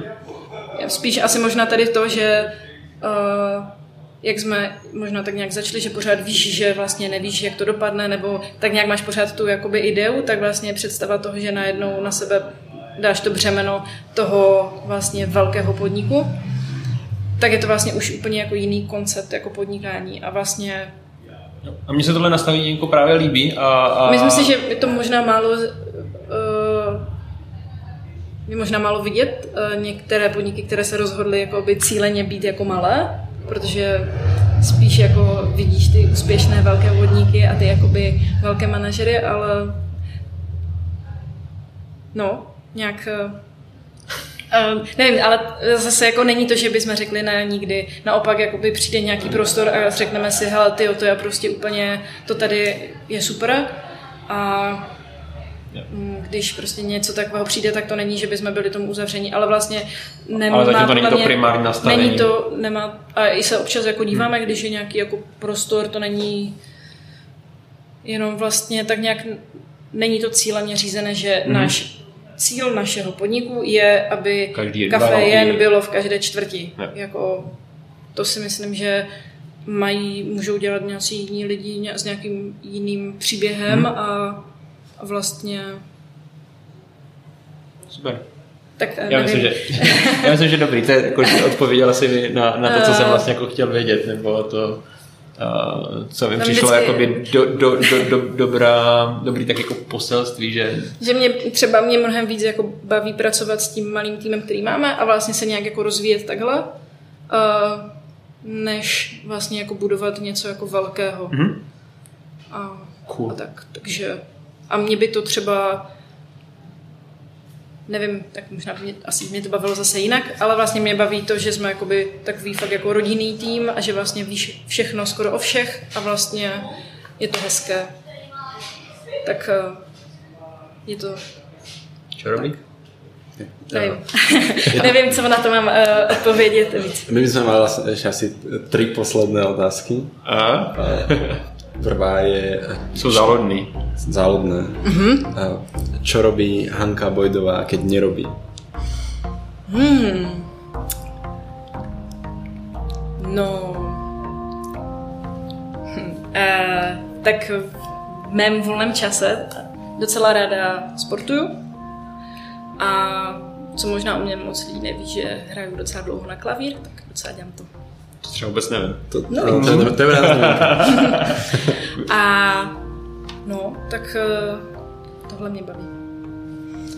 [SPEAKER 3] Spíš asi možná tady to, že uh, jak jsme možná tak nějak začali, že pořád víš, že vlastně nevíš, jak to dopadne, nebo tak nějak máš pořád tu jakoby ideu, tak vlastně představa toho, že najednou na sebe dáš to břemeno toho vlastně velkého podniku, tak je to vlastně už úplně jako jiný koncept jako podnikání a vlastně
[SPEAKER 4] a mně se tohle nastavení jako právě líbí. A, a...
[SPEAKER 3] Myslím si, že je to možná málo uh, je možná málo vidět uh, některé podniky, které se rozhodly jako by cíleně být jako malé, protože spíš jako vidíš ty úspěšné velké vodníky a ty jakoby velké manažery, ale no, nějak Uh, nevím, ale zase jako není to, že bychom řekli ne nikdy. Naopak jakoby přijde nějaký prostor a řekneme si, hele, ty, to je prostě úplně, to tady je super. A když prostě něco takového přijde, tak to není, že bychom byli tomu uzavření, ale vlastně
[SPEAKER 4] nemá, ale zatím to není to primární nastavení.
[SPEAKER 3] Není to, nemá, a i se občas jako díváme, hmm. když je nějaký jako prostor, to není jenom vlastně tak nějak, není to cíleně řízené, že hmm. náš cíl našeho podniku je, aby kafe jen bylo v každé čtvrti. Ne. Jako, to si myslím, že mají, můžou dělat nějací jiní lidi s nějakým jiným příběhem hmm. a a vlastně...
[SPEAKER 4] Super.
[SPEAKER 3] Tak
[SPEAKER 4] eh, já myslím, že, já myslím, že dobrý, to je, jako, odpověděla si mi na, na to, co jsem eh. vlastně jako chtěl vědět, nebo to, Uh, co mi přišlo vždycky... jakoby do, do, do, do, dobrá, dobrý tak jako poselství, že...
[SPEAKER 3] Že mě třeba mě mnohem víc jako baví pracovat s tím malým týmem, který máme a vlastně se nějak jako rozvíjet takhle, uh, než vlastně jako budovat něco jako velkého. Mm-hmm. A, cool. a tak, takže a mě by to třeba nevím, tak možná by mě, asi mě to bavilo zase jinak, ale vlastně mě baví to, že jsme jakoby takový fakt jako rodinný tým a že vlastně víš všechno skoro o všech a vlastně je to hezké. Tak eh, je to...
[SPEAKER 4] Co robí?
[SPEAKER 3] Nevím. Nevím, co na to mám uh, odpovědět víc.
[SPEAKER 2] My bychom mali ještě asi tři posledné otázky. A? Prvá je...
[SPEAKER 4] Sú závodní.
[SPEAKER 2] Závodné. Mm-hmm. Čo robí Hanka Bojdová, keď nerobí? Hmm.
[SPEAKER 3] No... Hm. Uh, tak v mém volném čase docela ráda sportuju a co možná o mě moc lidí neví, že hraju docela dlouho na klavír, tak docela dělám to.
[SPEAKER 4] To třeba vůbec nevím.
[SPEAKER 2] To, no, to, to, to, to je
[SPEAKER 3] A no, tak tohle mě baví.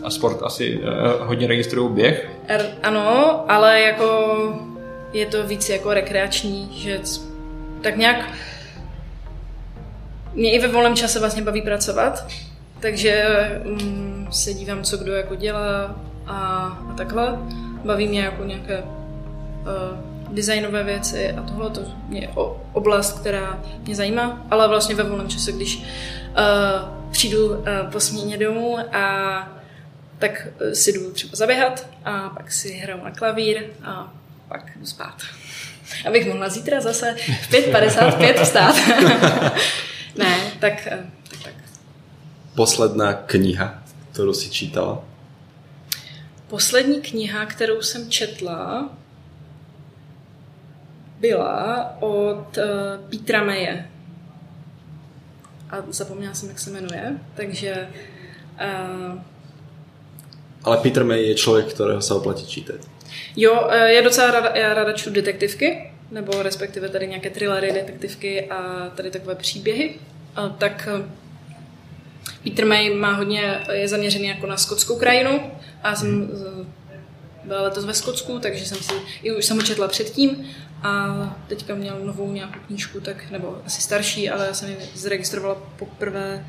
[SPEAKER 4] A sport asi uh, hodně registrují běh?
[SPEAKER 3] Er, ano, ale jako je to víc jako rekreační, že tak nějak mě i ve volném čase vlastně baví pracovat, takže um, se dívám, co kdo jako dělá a, a takhle. Baví mě jako nějaké uh, designové věci a tohle to je oblast, která mě zajímá, ale vlastně ve volném čase, když uh, přijdu uh, po směně domů a tak si jdu třeba zaběhat a pak si hraju na klavír a pak jdu spát. Abych mohla zítra zase v 5.55 vstát. ne, tak, tak, tak.
[SPEAKER 2] Posledná kniha, kterou si čítala?
[SPEAKER 3] Poslední kniha, kterou jsem četla, byla od uh, Petra Meje. A zapomněla jsem, jak se jmenuje, takže... Uh,
[SPEAKER 2] Ale Peter May je člověk, kterého se oplatí čítat.
[SPEAKER 3] Jo, eh, já docela ráda, já ráda čtu detektivky, nebo respektive tady nějaké thrillery, detektivky a tady takové příběhy. A tak Peter May má hodně, je zaměřený jako na skotskou krajinu a jsem byla letos ve Skotsku, takže jsem si, i už jsem ho četla předtím a teďka měl novou nějakou knížku, tak, nebo asi starší, ale já jsem ji zaregistrovala poprvé,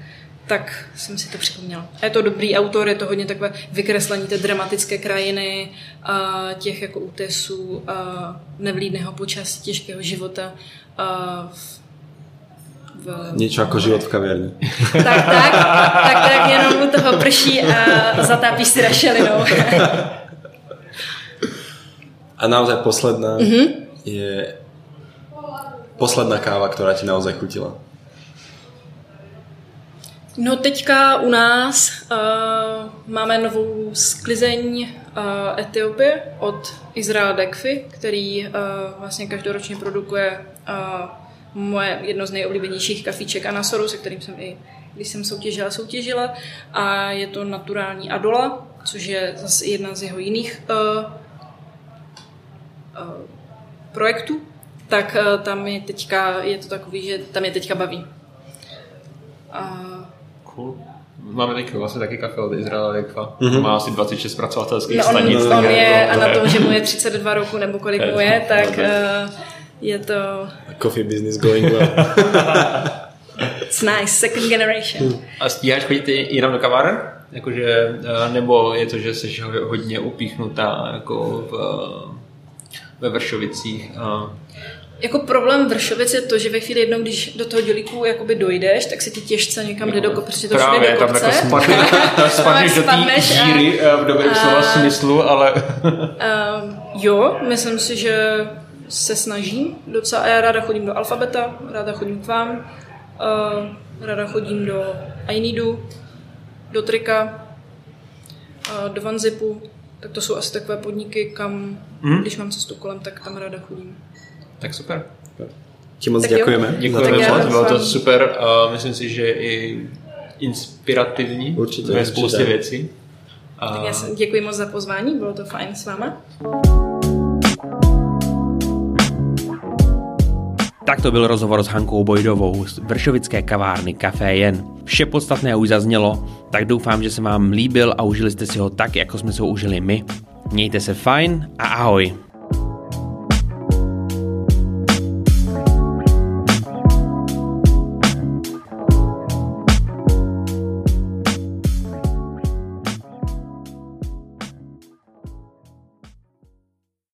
[SPEAKER 3] tak jsem si to připomněla. A je to dobrý autor, je to hodně takové vykreslení té dramatické krajiny, a těch jako útesů, a nevlídného počasí, těžkého života. A
[SPEAKER 2] v, Něco jako život v kavárně.
[SPEAKER 3] tak, tak, tak, tak jenom u toho prší a zatápíš si rašelinou.
[SPEAKER 2] a naozaj posledná. Mm-hmm je posledná káva, která ti naozaj chutila?
[SPEAKER 3] No teďka u nás uh, máme novou sklizeň uh, Etiopie od Izrael Dekfi, který uh, vlastně každoročně produkuje uh, moje jedno z nejoblíbenějších kafíček Anasoru, se kterým jsem i když jsem soutěžila, soutěžila. A je to naturální Adola, což je zase jedna z jeho jiných uh, uh, projektu, tak eh, tam je teďka, je to takový, že tam je teďka baví. A...
[SPEAKER 4] Cool. Máme teď vlastně taky kafe od Izraela Lekva. Mm-hmm. Má asi 26 pracovatelských no, stanic.
[SPEAKER 3] On, on je, a na tom, že mu je 32 roku nebo kolik mu je, tak uh, je to...
[SPEAKER 2] Coffee business going well.
[SPEAKER 3] It's nice, second generation.
[SPEAKER 4] A stíháš chodit jenom do kaváren? Jakože, eh, nebo je to, že jsi hodně upíchnutá jako v ve Vršovicích. A...
[SPEAKER 3] Jako problém Vršovic je to, že ve chvíli jednou, když do toho dělíku jakoby dojdeš, tak se ti těžce někam jde do kopce, protože to Právě, do kopce.
[SPEAKER 4] tam jako spadneš, do té díry a, v dobrém slova smyslu, ale...
[SPEAKER 3] um, jo, myslím si, že se snažím docela. Já ráda chodím do Alfabeta, ráda chodím k vám, uh, ráda chodím do Ainidu, do Trika, uh, do Vanzipu, tak to jsou asi takové podniky, kam, mm. když mám cestu kolem, tak tam ráda chodím.
[SPEAKER 4] Tak super.
[SPEAKER 2] Ti moc tak děkujeme.
[SPEAKER 4] Děkujeme moc, bylo to super a myslím si, že i inspirativní určitě, ve spoustě určitě. věcí.
[SPEAKER 3] A... Tak já děkuji moc za pozvání, bylo to fajn s váma.
[SPEAKER 1] Tak to byl rozhovor s Hankou Bojdovou z Vršovické kavárny Café Jen. Vše podstatné už zaznělo, tak doufám, že se vám líbil a užili jste si ho tak, jako jsme se ho užili my. Mějte se fajn a ahoj.